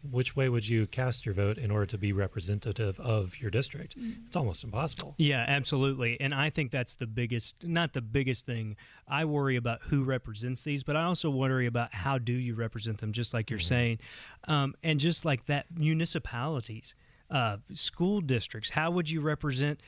which way would you cast your vote in order to be representative of your district? Mm. It's almost impossible. Yeah, absolutely. And I think that's the biggest, not the biggest thing. I worry about who represents these, but I also worry about how do you represent them, just like you're mm-hmm. saying. Um, and just like that, municipalities, uh, school districts, how would you represent?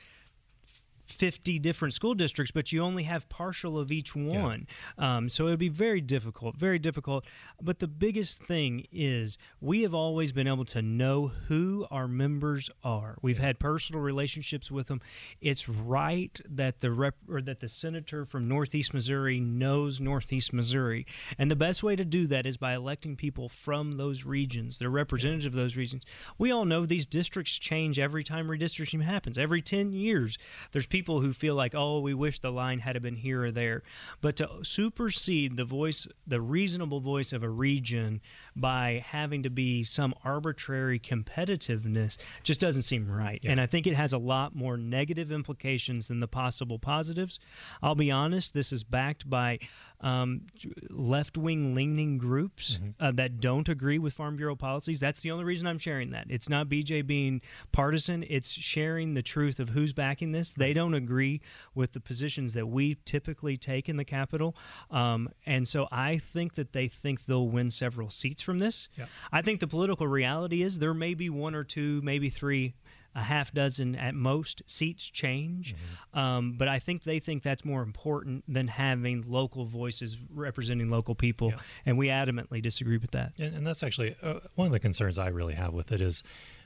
50 different school districts, but you only have partial of each one. Yeah. Um, so it would be very difficult, very difficult. But the biggest thing is we have always been able to know who our members are. We've yeah. had personal relationships with them. It's right that the rep or that the senator from Northeast Missouri knows Northeast Missouri, and the best way to do that is by electing people from those regions. They're representative yeah. of those regions. We all know these districts change every time redistricting happens. Every 10 years, there's people who feel like, oh, we wish the line had been here or there. But to supersede the voice, the reasonable voice of a region by having to be some arbitrary competitiveness just doesn't seem right. Yeah. And I think it has a lot more negative implications than the possible positives. I'll be honest, this is backed by um, left wing leaning groups mm-hmm. uh, that don't agree with Farm Bureau policies. That's the only reason I'm sharing that. It's not BJ being partisan, it's sharing the truth of who's backing this. They don't agree with the positions that we typically take in the Capitol. Um, and so I think that they think they'll win several seats from this. Yeah. I think the political reality is there may be one or two, maybe three a half dozen at most seats change. Mm-hmm. Um, but I think they think that's more important than having local voices representing local people. Yeah. And we adamantly disagree with that. And, and that's actually uh, one of the concerns I really have with it is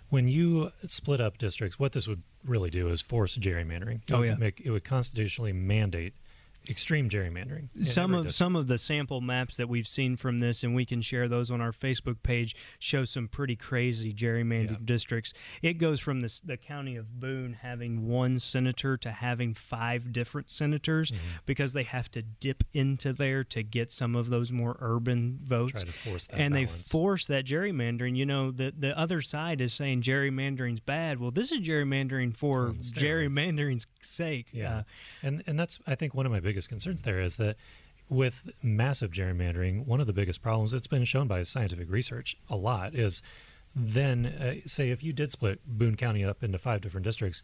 when you split up districts, what this would really do is force gerrymandering. It oh, yeah. Make, it would constitutionally mandate extreme gerrymandering. Some of some of the sample maps that we've seen from this, and we can share those on our Facebook page, show some pretty crazy gerrymandered yeah. districts. It goes from the the county of Boone having one senator to having five different senators mm-hmm. because they have to dip into there to get some of those more urban votes. and balance. they force that gerrymandering. You know, the the other side is saying gerrymandering's bad. Well, this is gerrymandering for gerrymandering's sake. Yeah, uh, and and that's I think one of my biggest concerns there is that with massive gerrymandering, one of the biggest problems it's been shown by scientific research a lot is then uh, say if you did split Boone County up into five different districts,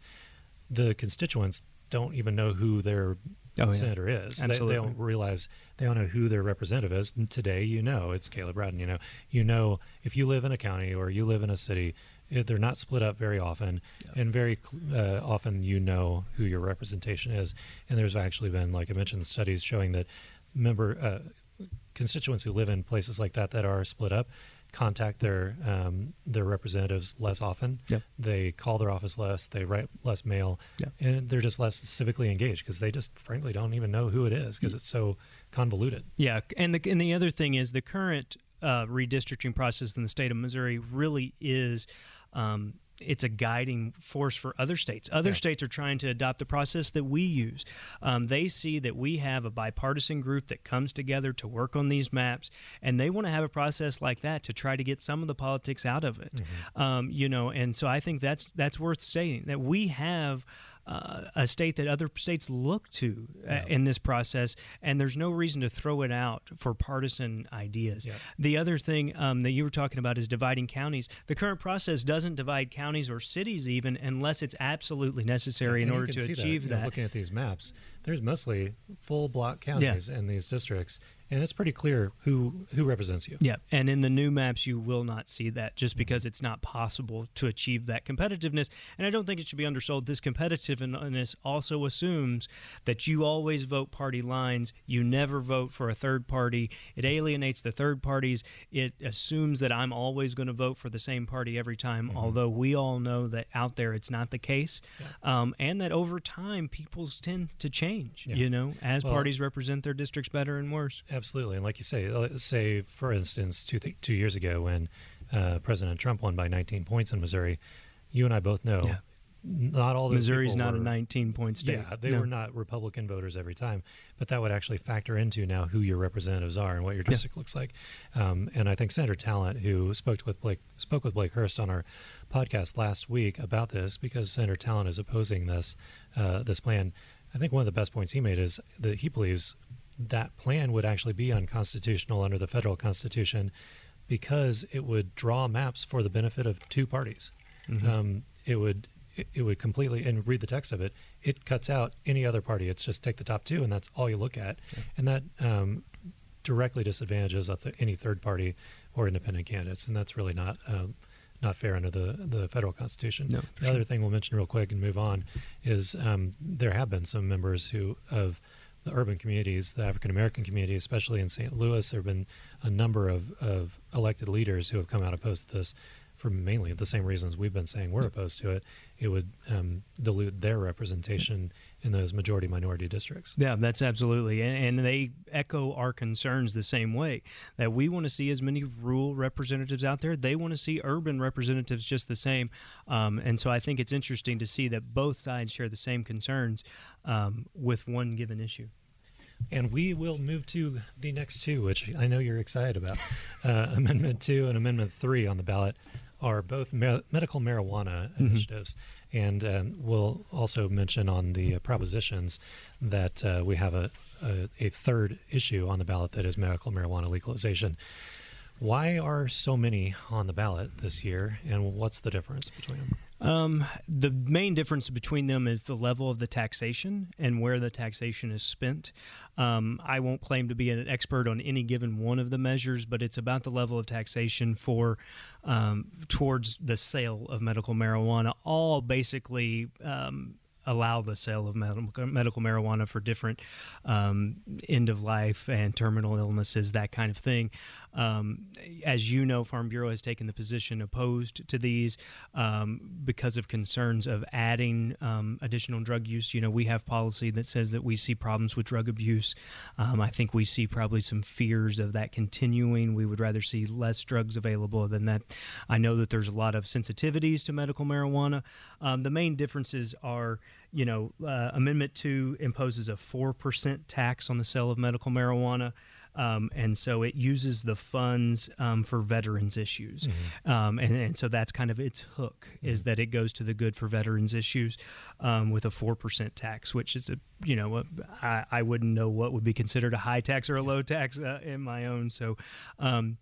the constituents don't even know who their Oh, yeah. senator is. They, they don't realize they don't know who their representative is. And today, you know, it's Caleb Rowden. You know, you know if you live in a county or you live in a city, they're not split up very often, and very uh, often you know who your representation is. And there's actually been, like I mentioned, studies showing that member uh, constituents who live in places like that that are split up contact their um, their representatives less often. Yep. They call their office less. They write less mail, Yep. and they're just less civically engaged because they just frankly don't even know who it is because it's so convoluted. Yeah, and the and the other thing is the current uh, redistricting process in the state of Missouri really is. Um, it's a guiding force for other states. Other states are trying to adopt the process that we use. Um, they see that we have a bipartisan group that comes together to work on these maps, and they want to have a process like that to try to get some of the politics out of it. Um, you know, and so I think that's that's worth stating that we have. Uh, a state that other states look to uh, Yeah. in this process, and there's no reason to throw it out for partisan ideas. Yeah. The other thing um, that you were talking about is dividing counties. The current process doesn't divide counties or cities even unless it's absolutely necessary in And you order to achieve you that. know, looking at these maps, there's mostly full block counties in these districts, and it's pretty clear who who represents you. Yeah, and in the new maps, you will not see that Mm-hmm. just because it's not possible to achieve that competitiveness. And I don't think it should be undersold. This competitiveness also assumes that you always vote party lines. You never vote for a third party. It alienates the third parties. It assumes that I'm always going to vote for the same party every time, Mm-hmm. although we all know that out there it's not the case. Um, and that over time, people tend to change, Yeah. you know, as Well- parties represent their districts better and worse. Absolutely, and like you say, say for instance, two th- two years ago when uh, President Trump won by 19 points in Missouri, you and I both know Yeah. not all Missouri's not were, a 19 point state. Yeah, they No. were not Republican voters every time, but that would actually factor into now who your representatives are and what your Yeah. district looks like. Um, and I think Senator Talent, who spoke with Blake spoke with Blake Hurst on our podcast last week about this, because Senator Talent is opposing this uh, this plan. I think one of the best points he made is that he believes that plan would actually be unconstitutional under the federal constitution because it would draw maps for the benefit of two parties. Mhm. Um, it would it, would completely and read the text of it. It cuts out any other party. It's just take the top two, and that's all you look at, and that um, directly disadvantages any third party or independent candidates, and that's really not. Um, not fair under the, the federal constitution. No, the sure. other thing we'll mention real quick and move on is um, there have been some members who of the urban communities, the African American community, especially in St. Louis, there have been a number of, of elected leaders who have come out opposed to this for mainly the same reasons we've been saying we're opposed to it. It would um, dilute their representation in those majority minority districts. Yeah, that's absolutely, and, and they echo our concerns the same way. That we want to see as many rural representatives out there. They want to see urban representatives just the same, um, and so I think it's interesting to see that both sides share the same concerns um, with one given issue. And we will move to the next two, which I know you're excited about. uh, Amendment 2 and Amendment 3 on the ballot are both me- medical marijuana Mhm. initiatives. And um, we'll also mention on the uh, propositions that uh, we have a, a, a third issue on the ballot that is medical marijuana legalization. Why are so many on the ballot this year, and what's the difference between them? Um, the main difference between them is the level of the taxation and where the taxation is spent. Um, I won't claim to be an expert on any given one of the measures, but it's about the level of taxation for um, towards the sale of medical marijuana. All basically. Um, allow the sale of medical, medical marijuana for different um, end of life and terminal illnesses, that kind of thing. Um, as you know, Farm Bureau has taken the position opposed to these um, because of concerns of adding um, additional drug use. You know, we have policy that says that we see problems with drug abuse. Um, I think we see probably some fears of that continuing. We would rather see less drugs available than that. I know that there's a lot of sensitivities to medical marijuana. Um, the main differences are you know, uh, Amendment 2 imposes a 4% tax on the sale of medical marijuana. Um, and so it uses the funds um, for veterans issues, um, and, and so that's kind of its hook is that it goes to the good for veterans issues um, with a four percent tax, which is a you know a, I, I wouldn't know what would be considered a high tax or a low tax uh, in my own. So um,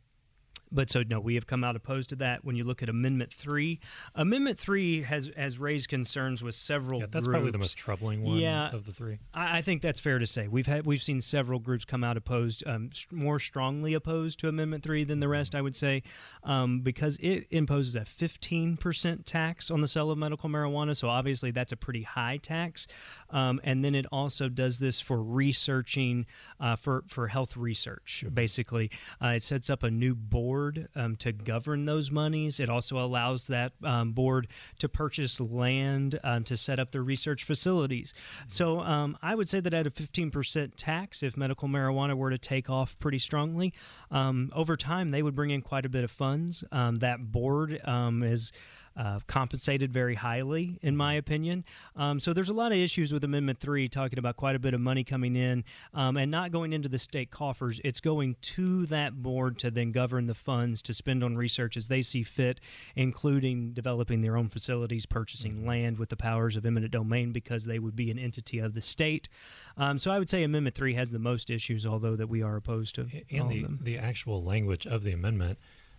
but so no, we have come out opposed to that. When you look at Amendment Three, Amendment Three has has raised concerns with several. Yeah, that's groups. probably the most troubling one Yeah. of the three. I, I think that's fair to say. We've had we've seen several groups come out opposed, um, st- more strongly opposed to Amendment Three than the rest. I would say, um, because it imposes a fifteen percent tax on the sale of medical marijuana. So obviously that's a pretty high tax, um, and then it also does this for researching uh, for for health research. Basically, uh, it sets up a new board um, to govern those monies. It also allows that um, board to purchase land um, to set up their research facilities. So um, I would say that at a 15% tax, if medical marijuana were to take off pretty strongly, um, over time they would bring in quite a bit of funds. Um, that board um, is. Uh, compensated very highly, in my opinion. Um, so there's a lot of issues with Amendment 3 talking about quite a bit of money coming in um, and not going into the state coffers. It's going to that board to then govern the funds to spend on research as they see fit, including developing their own facilities, purchasing land with the powers of eminent domain because they would be an entity of the state. Um, so I would say Amendment 3 has the most issues, although that we are opposed to and the, the actual language of the amendment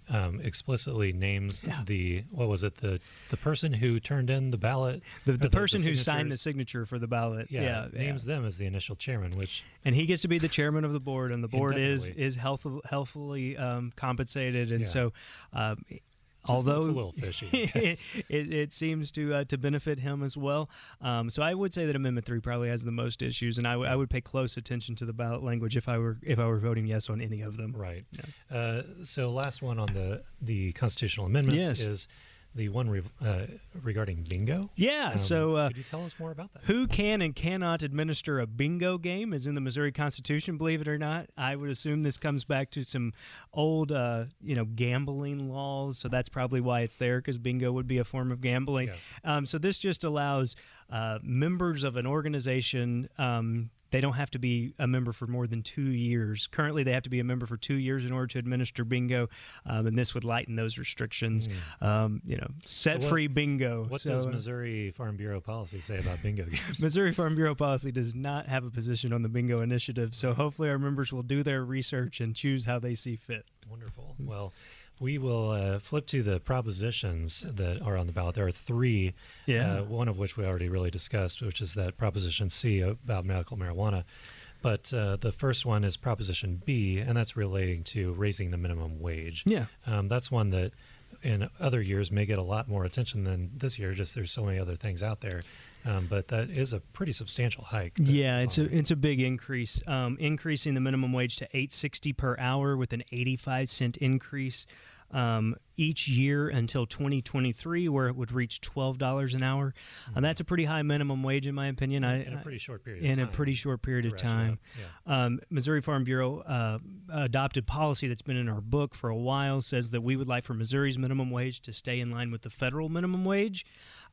um, explicitly names Yeah. the what was it the the person who turned in the ballot The, or the person who signed the signature for the ballot, yeah, yeah, yeah. names them as the initial chairman which and he gets to be the chairman of the board, and the board is is health, healthfully um, compensated, and Yeah. so. Um, Although a little fishy I it, it seems to uh, to benefit him as well, um, so I would say that Amendment Three probably has the most issues, and I, w- I would pay close attention to the ballot language if I were if I were voting yes on any of them. right uh, so last one on the the constitutional amendments Yes. is the one re- uh, regarding bingo Yeah. Um, so uh, could you tell us more about that Who can and cannot administer a bingo game is in the Missouri Constitution, believe it or not. I would assume this comes back to some old, uh, you know, gambling laws. So that's probably why it's there because bingo would be a form of gambling. Yeah. Um, so this just allows uh, members of an organization. Um, they don't have to be a member for more than two years. Currently, they have to be a member for two years in order to administer bingo, um, and this would lighten those restrictions. Um, you know, set Hmm. what- free bingo. what So, does uh, Missouri Farm Bureau policy say about bingo games Missouri Farm Bureau policy does not have a position on the bingo initiative, so hopefully our members will do their research and choose how they see fit. Wonderful. Well, we will uh, flip to the propositions that are on the ballot. There are three, Yeah. uh, one of which we already really discussed, which is that Proposition C about medical marijuana. But uh, the first one is Proposition B, and that's relating to raising the minimum wage. Yeah. Um, that's one that in other years may get a lot more attention than this year. Just there's so many other things out there. Um, but that is a pretty substantial hike. Yeah, it's a it's a big increase. Um, increasing the minimum wage to eight sixty per hour with an eighty five cent increase um, each year until twenty twenty three, where it would reach twelve dollars an hour. And that's a pretty high minimum wage, in my opinion. I, in a pretty short period. of in a pretty short period of time. Yeah. Um, Missouri Farm Bureau uh, adopted policy that's been in our book for a while says that we would like for Missouri's minimum wage to stay in line with the federal minimum wage.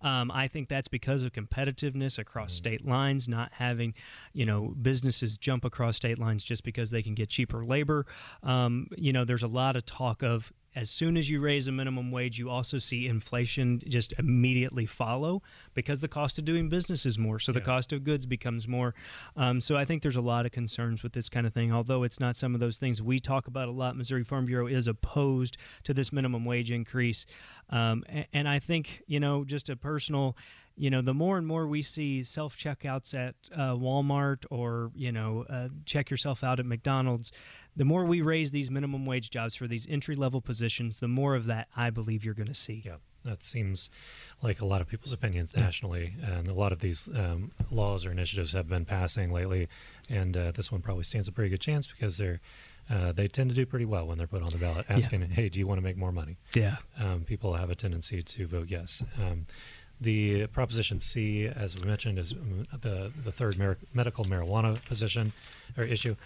Um, I think that's because of competitiveness across state lines, not having, you know, businesses jump across state lines just because they can get cheaper labor. Um, you know, there's a lot of talk of as soon as you raise a minimum wage, you also see inflation just immediately follow because the cost of doing business is more. So the cost of goods becomes more. Um, so I think there's a lot of concerns with this kind of thing. Although it's not some of those things we talk about a lot, Missouri Farm Bureau is opposed to this minimum wage increase. Um, a- and, I think, you know, just a personal you know, the more and more we see self checkouts at uh, Walmart or, you know, uh, check yourself out at McDonald's, the more we raise these minimum wage jobs for these entry level positions, the more of that I believe you're going to see. Yeah, that seems like a lot of people's opinions nationally, and a lot of these um, laws or initiatives have been passing lately, and uh, this one probably stands a pretty good chance because they're uh, they tend to do pretty well when they're put on the ballot, asking, "Hey, do you want to make more money?" Yeah. Um, people have a tendency to vote yes. Um, the Proposition C, as we mentioned, is mm, the the third mer- medical marijuana position or issue.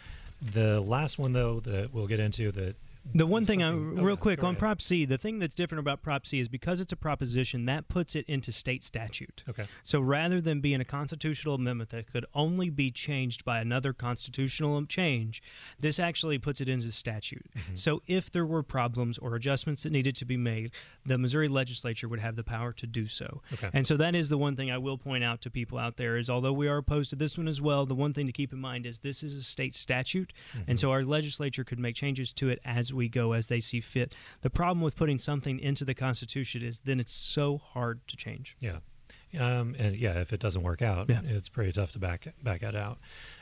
The last one, though, that we'll get into that. The one thing, I, real yeah, quick, on. Prop C, the thing that's different about Prop C is because it's a proposition, that puts it into state statute. Okay. So rather than being a constitutional amendment that could only be changed by another constitutional change, this actually puts it into statute. So if there were problems or adjustments that needed to be made, the Missouri legislature would have the power to do so. Okay. And so that is the one thing I will point out to people out there is although we are opposed to this one as well, the one thing to keep in mind is this is a state statute, and so our legislature could make changes to it as we go as they see fit. The problem with putting something into the Constitution is then it's so hard to change. Yeah. Um, and yeah, if it doesn't work out, Yeah. it's pretty tough to back back it out.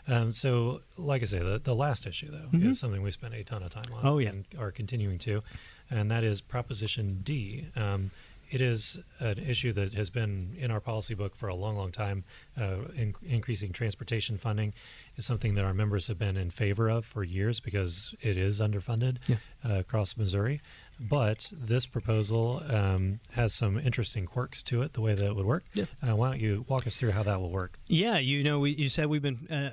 Um, so, like I say, the, the last issue though Mhm. is something we spent a ton of time on. Oh, yeah. and are continuing to, and that is Proposition D. Um, it is an issue that has been in our policy book for a long, long time. Uh, in, increasing transportation funding is something that our members have been in favor of for years because it is underfunded Yeah. uh, across Missouri. But this proposal um, has some interesting quirks to it, the way that it would work. Yeah. Uh, why don't you walk us through how that will work? Yeah, you know, we, you said we've been uh,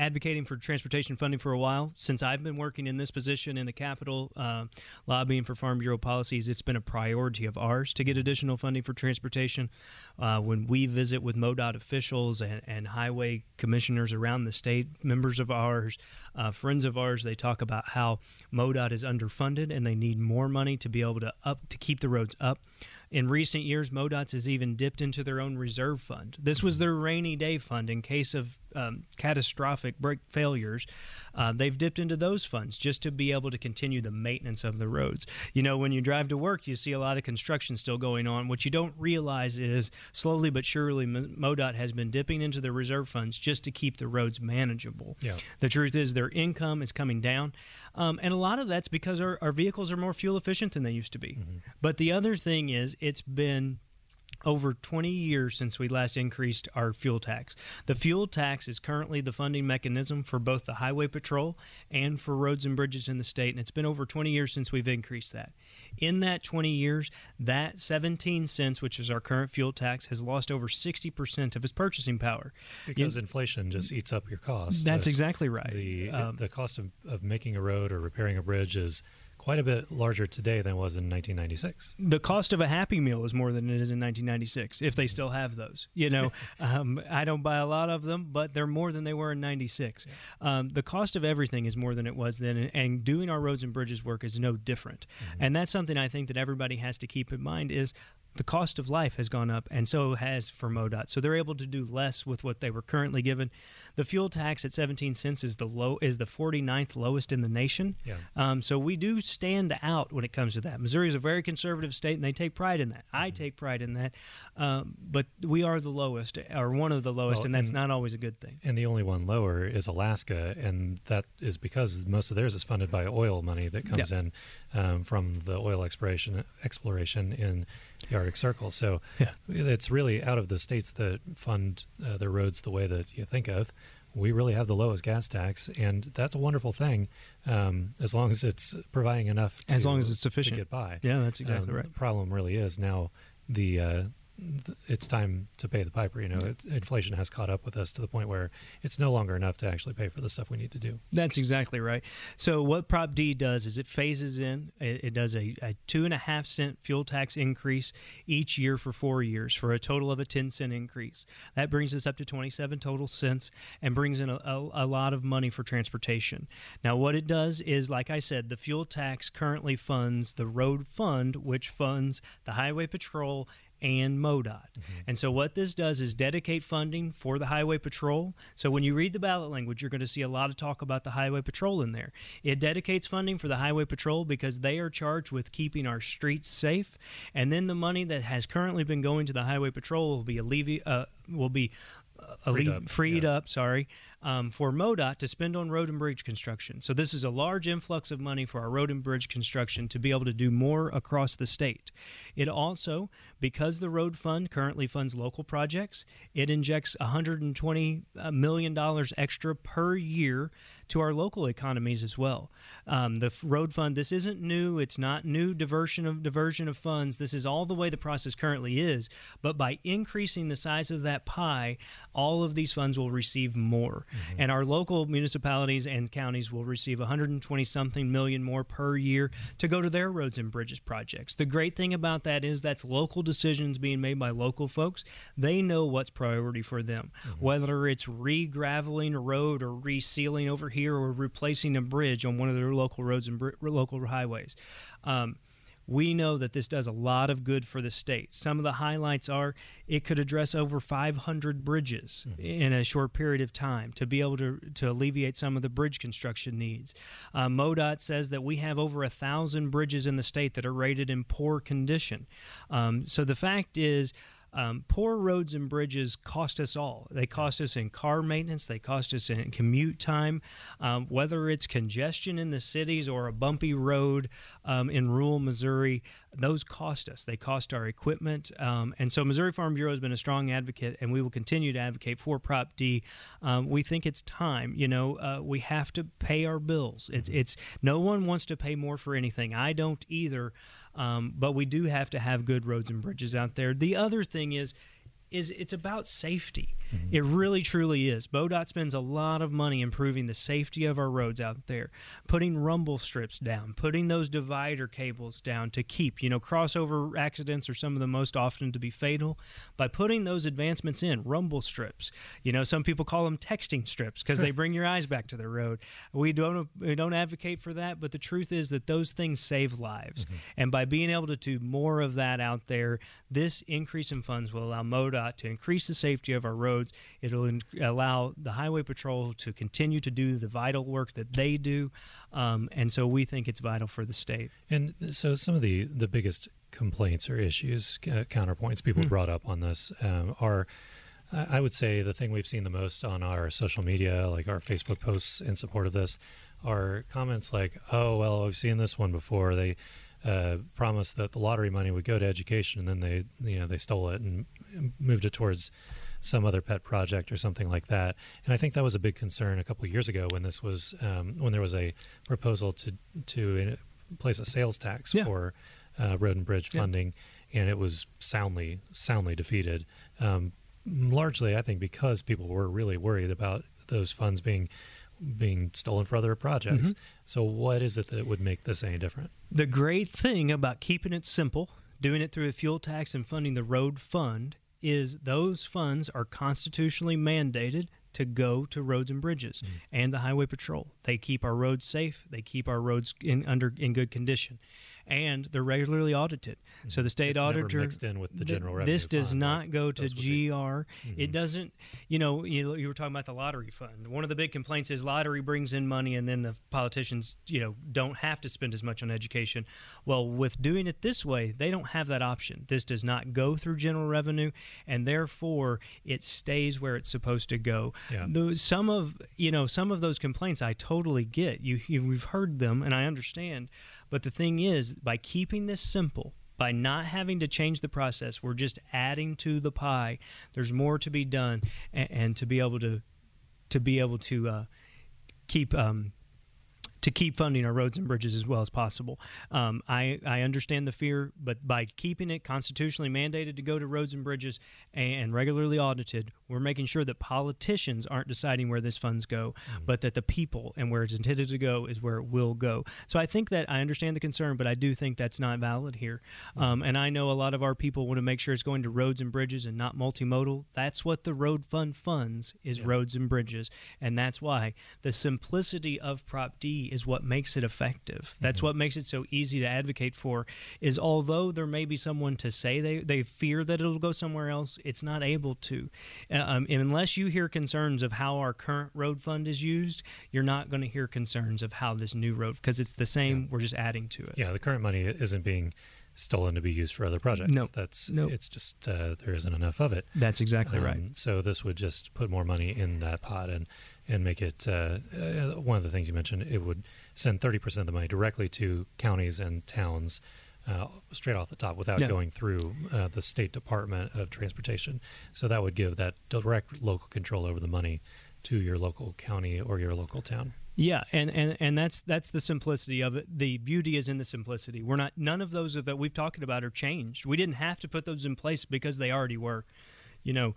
advocating for transportation funding for a while. Since I've been working in this position in the Capitol, uh, lobbying for Farm Bureau policies, it's been a priority of ours to get additional funding for transportation. Uh, when we visit with MoDOT officials and, and highway commissioners around the state, members of ours, uh, friends of ours, they talk about how MoDOT is underfunded and they need more money to be able to up to keep the roads up. In recent years, MoDOT's has even dipped into their own reserve fund. This was their rainy day fund in case of um, catastrophic brake failures. Uh, they've dipped into those funds just to be able to continue the maintenance of the roads. You know, when you drive to work, you see a lot of construction still going on. What you don't realize is slowly but surely, MoDOT has been dipping into the reserve funds just to keep the roads manageable. Yeah. The truth is, their income is coming down. Um, and a lot of that's because our, our vehicles are more fuel efficient than they used to be. But the other thing is, it's been over 20 years since we last increased our fuel tax. The fuel tax is currently the funding mechanism for both the Highway Patrol and for roads and bridges in the state, and it's been over 20 years since we've increased that. In that 20 years, that 17 cents, which is our current fuel tax, has lost over 60% of its purchasing power. Because inflation just eats up your costs. That's The- exactly right. The Um, the cost of, of making a road or repairing a bridge is quite a bit larger today than it was in 1996. the cost of a Happy Meal is more than it is in 1996, if they still have those. You know, um, I don't buy a lot of them, but they're more than they were in 96. Um, the cost of everything is more than it was then, and- and doing our roads and bridges work is no different. And that's something I think that everybody has to keep in mind is the cost of life has gone up, and so has for MoDOT. So they're able to do less with what they were currently given. The fuel tax at 17 cents is the low is the 49th lowest in the nation. Yeah. Um, so we do stand out when it comes to that. Missouri is a very conservative state, and they take pride in that. Mm-hmm. I take pride in that. Um, but we are the lowest, or one of the lowest, Well, and that's and- not always a good thing. And the only one lower is Alaska, and that is because most of theirs is funded by oil money that comes in um, from the oil exploration exploration in the Arctic Circle. So Yeah. it's really out of the states that fund uh, their roads the way that you think of. We really have the lowest gas tax, and that's a wonderful thing, um, as long as it's providing enough. To, As long as it's sufficient to get by. Yeah, that's exactly Um, right. The problem really is now the. Uh, it's time to pay the piper. You know, inflation has caught up with us to the point where it's no longer enough to actually pay for the stuff we need to do. That's exactly right. So what Prop D does is it phases in. It, it does a, a two and a half cent fuel tax increase each year for four years for a total of a ten cent increase. That brings us up to twenty seven total cents and brings in a, a, a lot of money for transportation. Now what it does is, like I said, the fuel tax currently funds the road fund, which funds the highway patrol and MoDOT. And so what this does is dedicate funding for the Highway Patrol. So when you read the ballot language, you're going to see a lot of talk about the Highway Patrol in there. It dedicates funding for the Highway Patrol because they are charged with keeping our streets safe. And then the money that has currently been going to the Highway Patrol will be allevi- uh, will be uh, Freed alle- up, freed yeah. up, sorry, um, for MoDOT to spend on road and bridge construction. So this is a large influx of money for our road and bridge construction to be able to do more across the state. It also, because the road fund currently funds local projects, it injects 120 uh, million dollars extra per year to our local economies as well. Um, the road fund, this isn't new. It's not new diversion of diversion of funds. This is all the way the process currently is. But by increasing the size of that pie, all of these funds will receive more, and our local municipalities and counties will receive 120 something million more per year to go to their roads and bridges projects. The great thing about that is that's local decisions being made by local folks. They know what's priority for them, whether it's re-graveling a road or resealing over here or replacing a bridge on one of their local roads and br- local highways. Um, We know that this does a lot of good for the state. Some of the highlights are it could address over 500 bridges mm-hmm. in a short period of time to be able to, to alleviate some of the bridge construction needs. Uh, MoDOT says that we have over a thousand bridges in the state that are rated in poor condition. Um, so the fact is, um, poor roads and bridges cost us all. They cost us in car maintenance, they cost us in commute time, um, whether it's congestion in the cities or a bumpy road um, in rural Missouri. Those cost us. They cost our equipment. Um, and so, Missouri Farm Bureau has been a strong advocate, and we will continue to advocate for Prop D. Um, we think it's time. You know, uh, we have to pay our bills. It's, mm-hmm. it's no one wants to pay more for anything. I don't either. Um, but we do have to have good roads and bridges out there. The other thing is, is it's about safety. Mm-hmm. It really truly is. MoDOT spends a lot of money improving the safety of our roads out there, putting rumble strips down, putting those divider cables down to keep, you know, crossover accidents are some of the most often to be fatal. By putting those advancements in, rumble strips, you know, some people call them texting strips because they bring your eyes back to the road. We don't we don't advocate for that, but the truth is that those things save lives. Mm-hmm. And by being able to do more of that out there, this increase in funds will allow MoDOT to increase the safety of our roads roads. It'll in- allow the Highway Patrol to continue to do the vital work that they do, um, and so we think it's vital for the state. And so, some of the the biggest complaints or issues, uh, counterpoints people mm-hmm. brought up on this um, are. I would say the thing we've seen the most on our social media, like our Facebook posts in support of this, are comments like, "Oh, well, I've seen this one before. They uh, promised that the lottery money would go to education, and then they, you know, they stole it and moved it towards some other pet project or something like that. And I think that was a big concern a couple of years ago when this was um, when there was a proposal to to place a sales tax yeah. for uh, road and bridge funding, yeah. and it was soundly soundly defeated. Um, largely, I think because people were really worried about those funds being being stolen for other projects. Mm-hmm. So, what is it that would make this any different? The great thing about keeping it simple, doing it through a fuel tax and funding the road fund, is those funds are constitutionally mandated to go to roads and bridges mm-hmm. and the highway patrol. They keep our roads safe. They keep our roads in under in good condition and they're regularly audited. So the state it's auditor mixed in with the general revenue. This does fund, not go to GR. Mm-hmm. It doesn't. You know, you, you were talking about the lottery fund. One of the big complaints is lottery brings in money, and then the politicians, you know, don't have to spend as much on education. Well, with doing it this way, they don't have that option. This does not go through general revenue, and therefore it stays where it's supposed to go. Yeah. Those, some of you know some of those complaints I totally get. You, you we've heard them, and I understand. But the thing is, by keeping this simple, by not having to change the process, we're just adding to the pie. There's more to be done, and, and to be able to to be able to uh, keep um, to keep funding our roads and bridges as well as possible. Um, I, I understand the fear, but by keeping it constitutionally mandated to go to roads and bridges and regularly audited, we're making sure that politicians aren't deciding where this funds go, mm-hmm. but that the people and where it's intended to go is where it will go. So I think that I understand the concern, but I do think that's not valid here. Mm-hmm. Um, and I know a lot of our people want to make sure it's going to roads and bridges and not multimodal. That's what the road fund funds is yeah. roads and bridges, and that's why the simplicity of Prop D is what makes it effective. That's mm-hmm. what makes it so easy to advocate for. Is although there may be someone to say they they fear that it'll go somewhere else, it's not able to. Uh, um, unless you hear concerns of how our current road fund is used, you're not going to hear concerns of how this new road because it's the same. Yeah. We're just adding to it. Yeah, the current money isn't being stolen to be used for other projects. No, that's no. it's just uh, there isn't enough of it. That's exactly um, right. So this would just put more money in that pot and and make it uh, uh, one of the things you mentioned. It would send 30% of the money directly to counties and towns uh, straight off the top without yeah. going through uh, the State Department of Transportation. So that would give that direct local control over the money to your local county or your local town. Yeah, and, and, and that's that's the simplicity of it. The beauty is in the simplicity. We're not none of those that we've talked about are changed. We didn't have to put those in place because they already were. You know,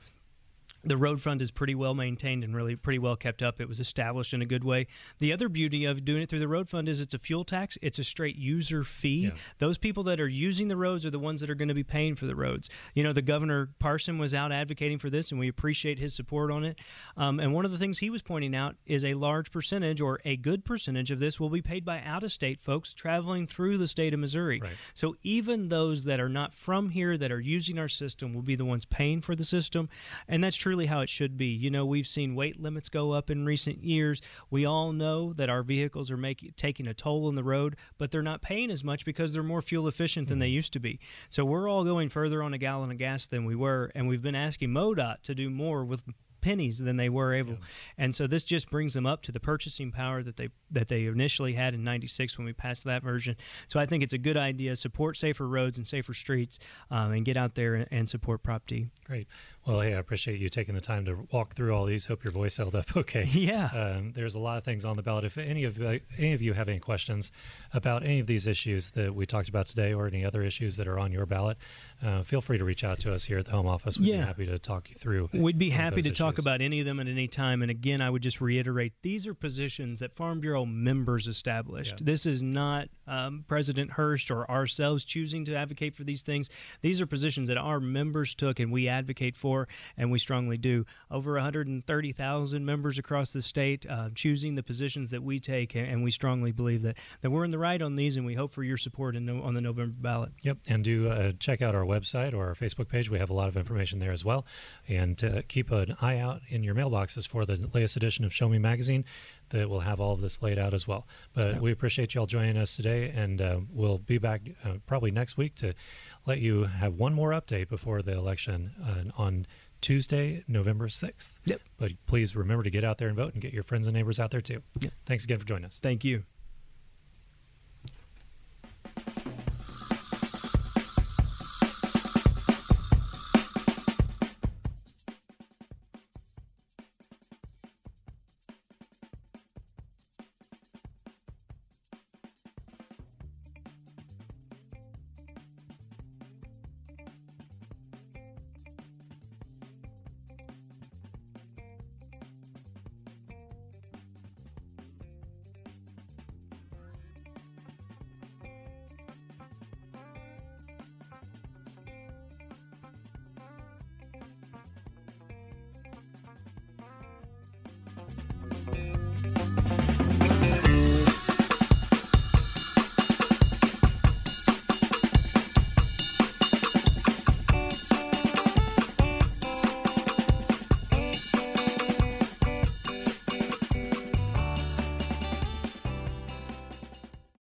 the road fund is pretty well maintained and really pretty well kept up. It was established in a good way. The other beauty of doing it through the road fund is it's a fuel tax. It's a straight user fee. Yeah. Those people that are using the roads are the ones that are going to be paying for the roads. You know, the governor Parson was out advocating for this, and we appreciate his support on it. Um, and one of the things he was pointing out is a large percentage or a good percentage of this will be paid by out-of-state folks traveling through the state of Missouri. Right. So even those that are not from here that are using our system will be the ones paying for the system, and that's truly how it should be. You know, we've seen weight limits go up in recent years. We all know that our vehicles are making taking a toll on the road, but they're not paying as much because they're more fuel efficient than they used to be. So we're all going further on a gallon of gas than we were, and we've been asking MoDOT to do more with pennies than they were able. And so this just brings them up to the purchasing power that they that they initially had in '96 when we passed that version. So I think it's a good idea. Support safer roads and safer streets, um, and get out there and, and support Prop D. Great. Well, hey, I appreciate you taking the time to walk through all these. Hope your voice held up okay. Yeah. Um, there's a lot of things on the ballot. If any of uh, any of you have any questions about any of these issues that we talked about today, or any other issues that are on your ballot, uh, feel free to reach out to us here at the Home Office. We'd Yeah. be happy to talk you through. We'd be happy to those talk about any of them at any time. And again, I would just reiterate these are positions that Farm Bureau members established. Yeah. This is not um, President Hurst or ourselves choosing to advocate for these things. These are positions that our members took and we advocate for, and we strongly do. Over 130,000 members across the state uh, choosing the positions that we take, and- we strongly believe that, that we're in the right on these, and we hope for your support in, on the November ballot. Yep, and do uh, check out our website or our Facebook page. We have a lot of information there as well. And uh, keep an eye out in your mailboxes for the latest edition of Show Me Magazine that will have all of this laid out as well. But Yeah. we appreciate you all joining us today, and uh, we'll be back uh, probably next week to let you have one more update before the election uh, on Tuesday, November 6th. Yep. But please remember to get out there and vote and get your friends and neighbors out there too. Yep. Thanks again for joining us. Thank you.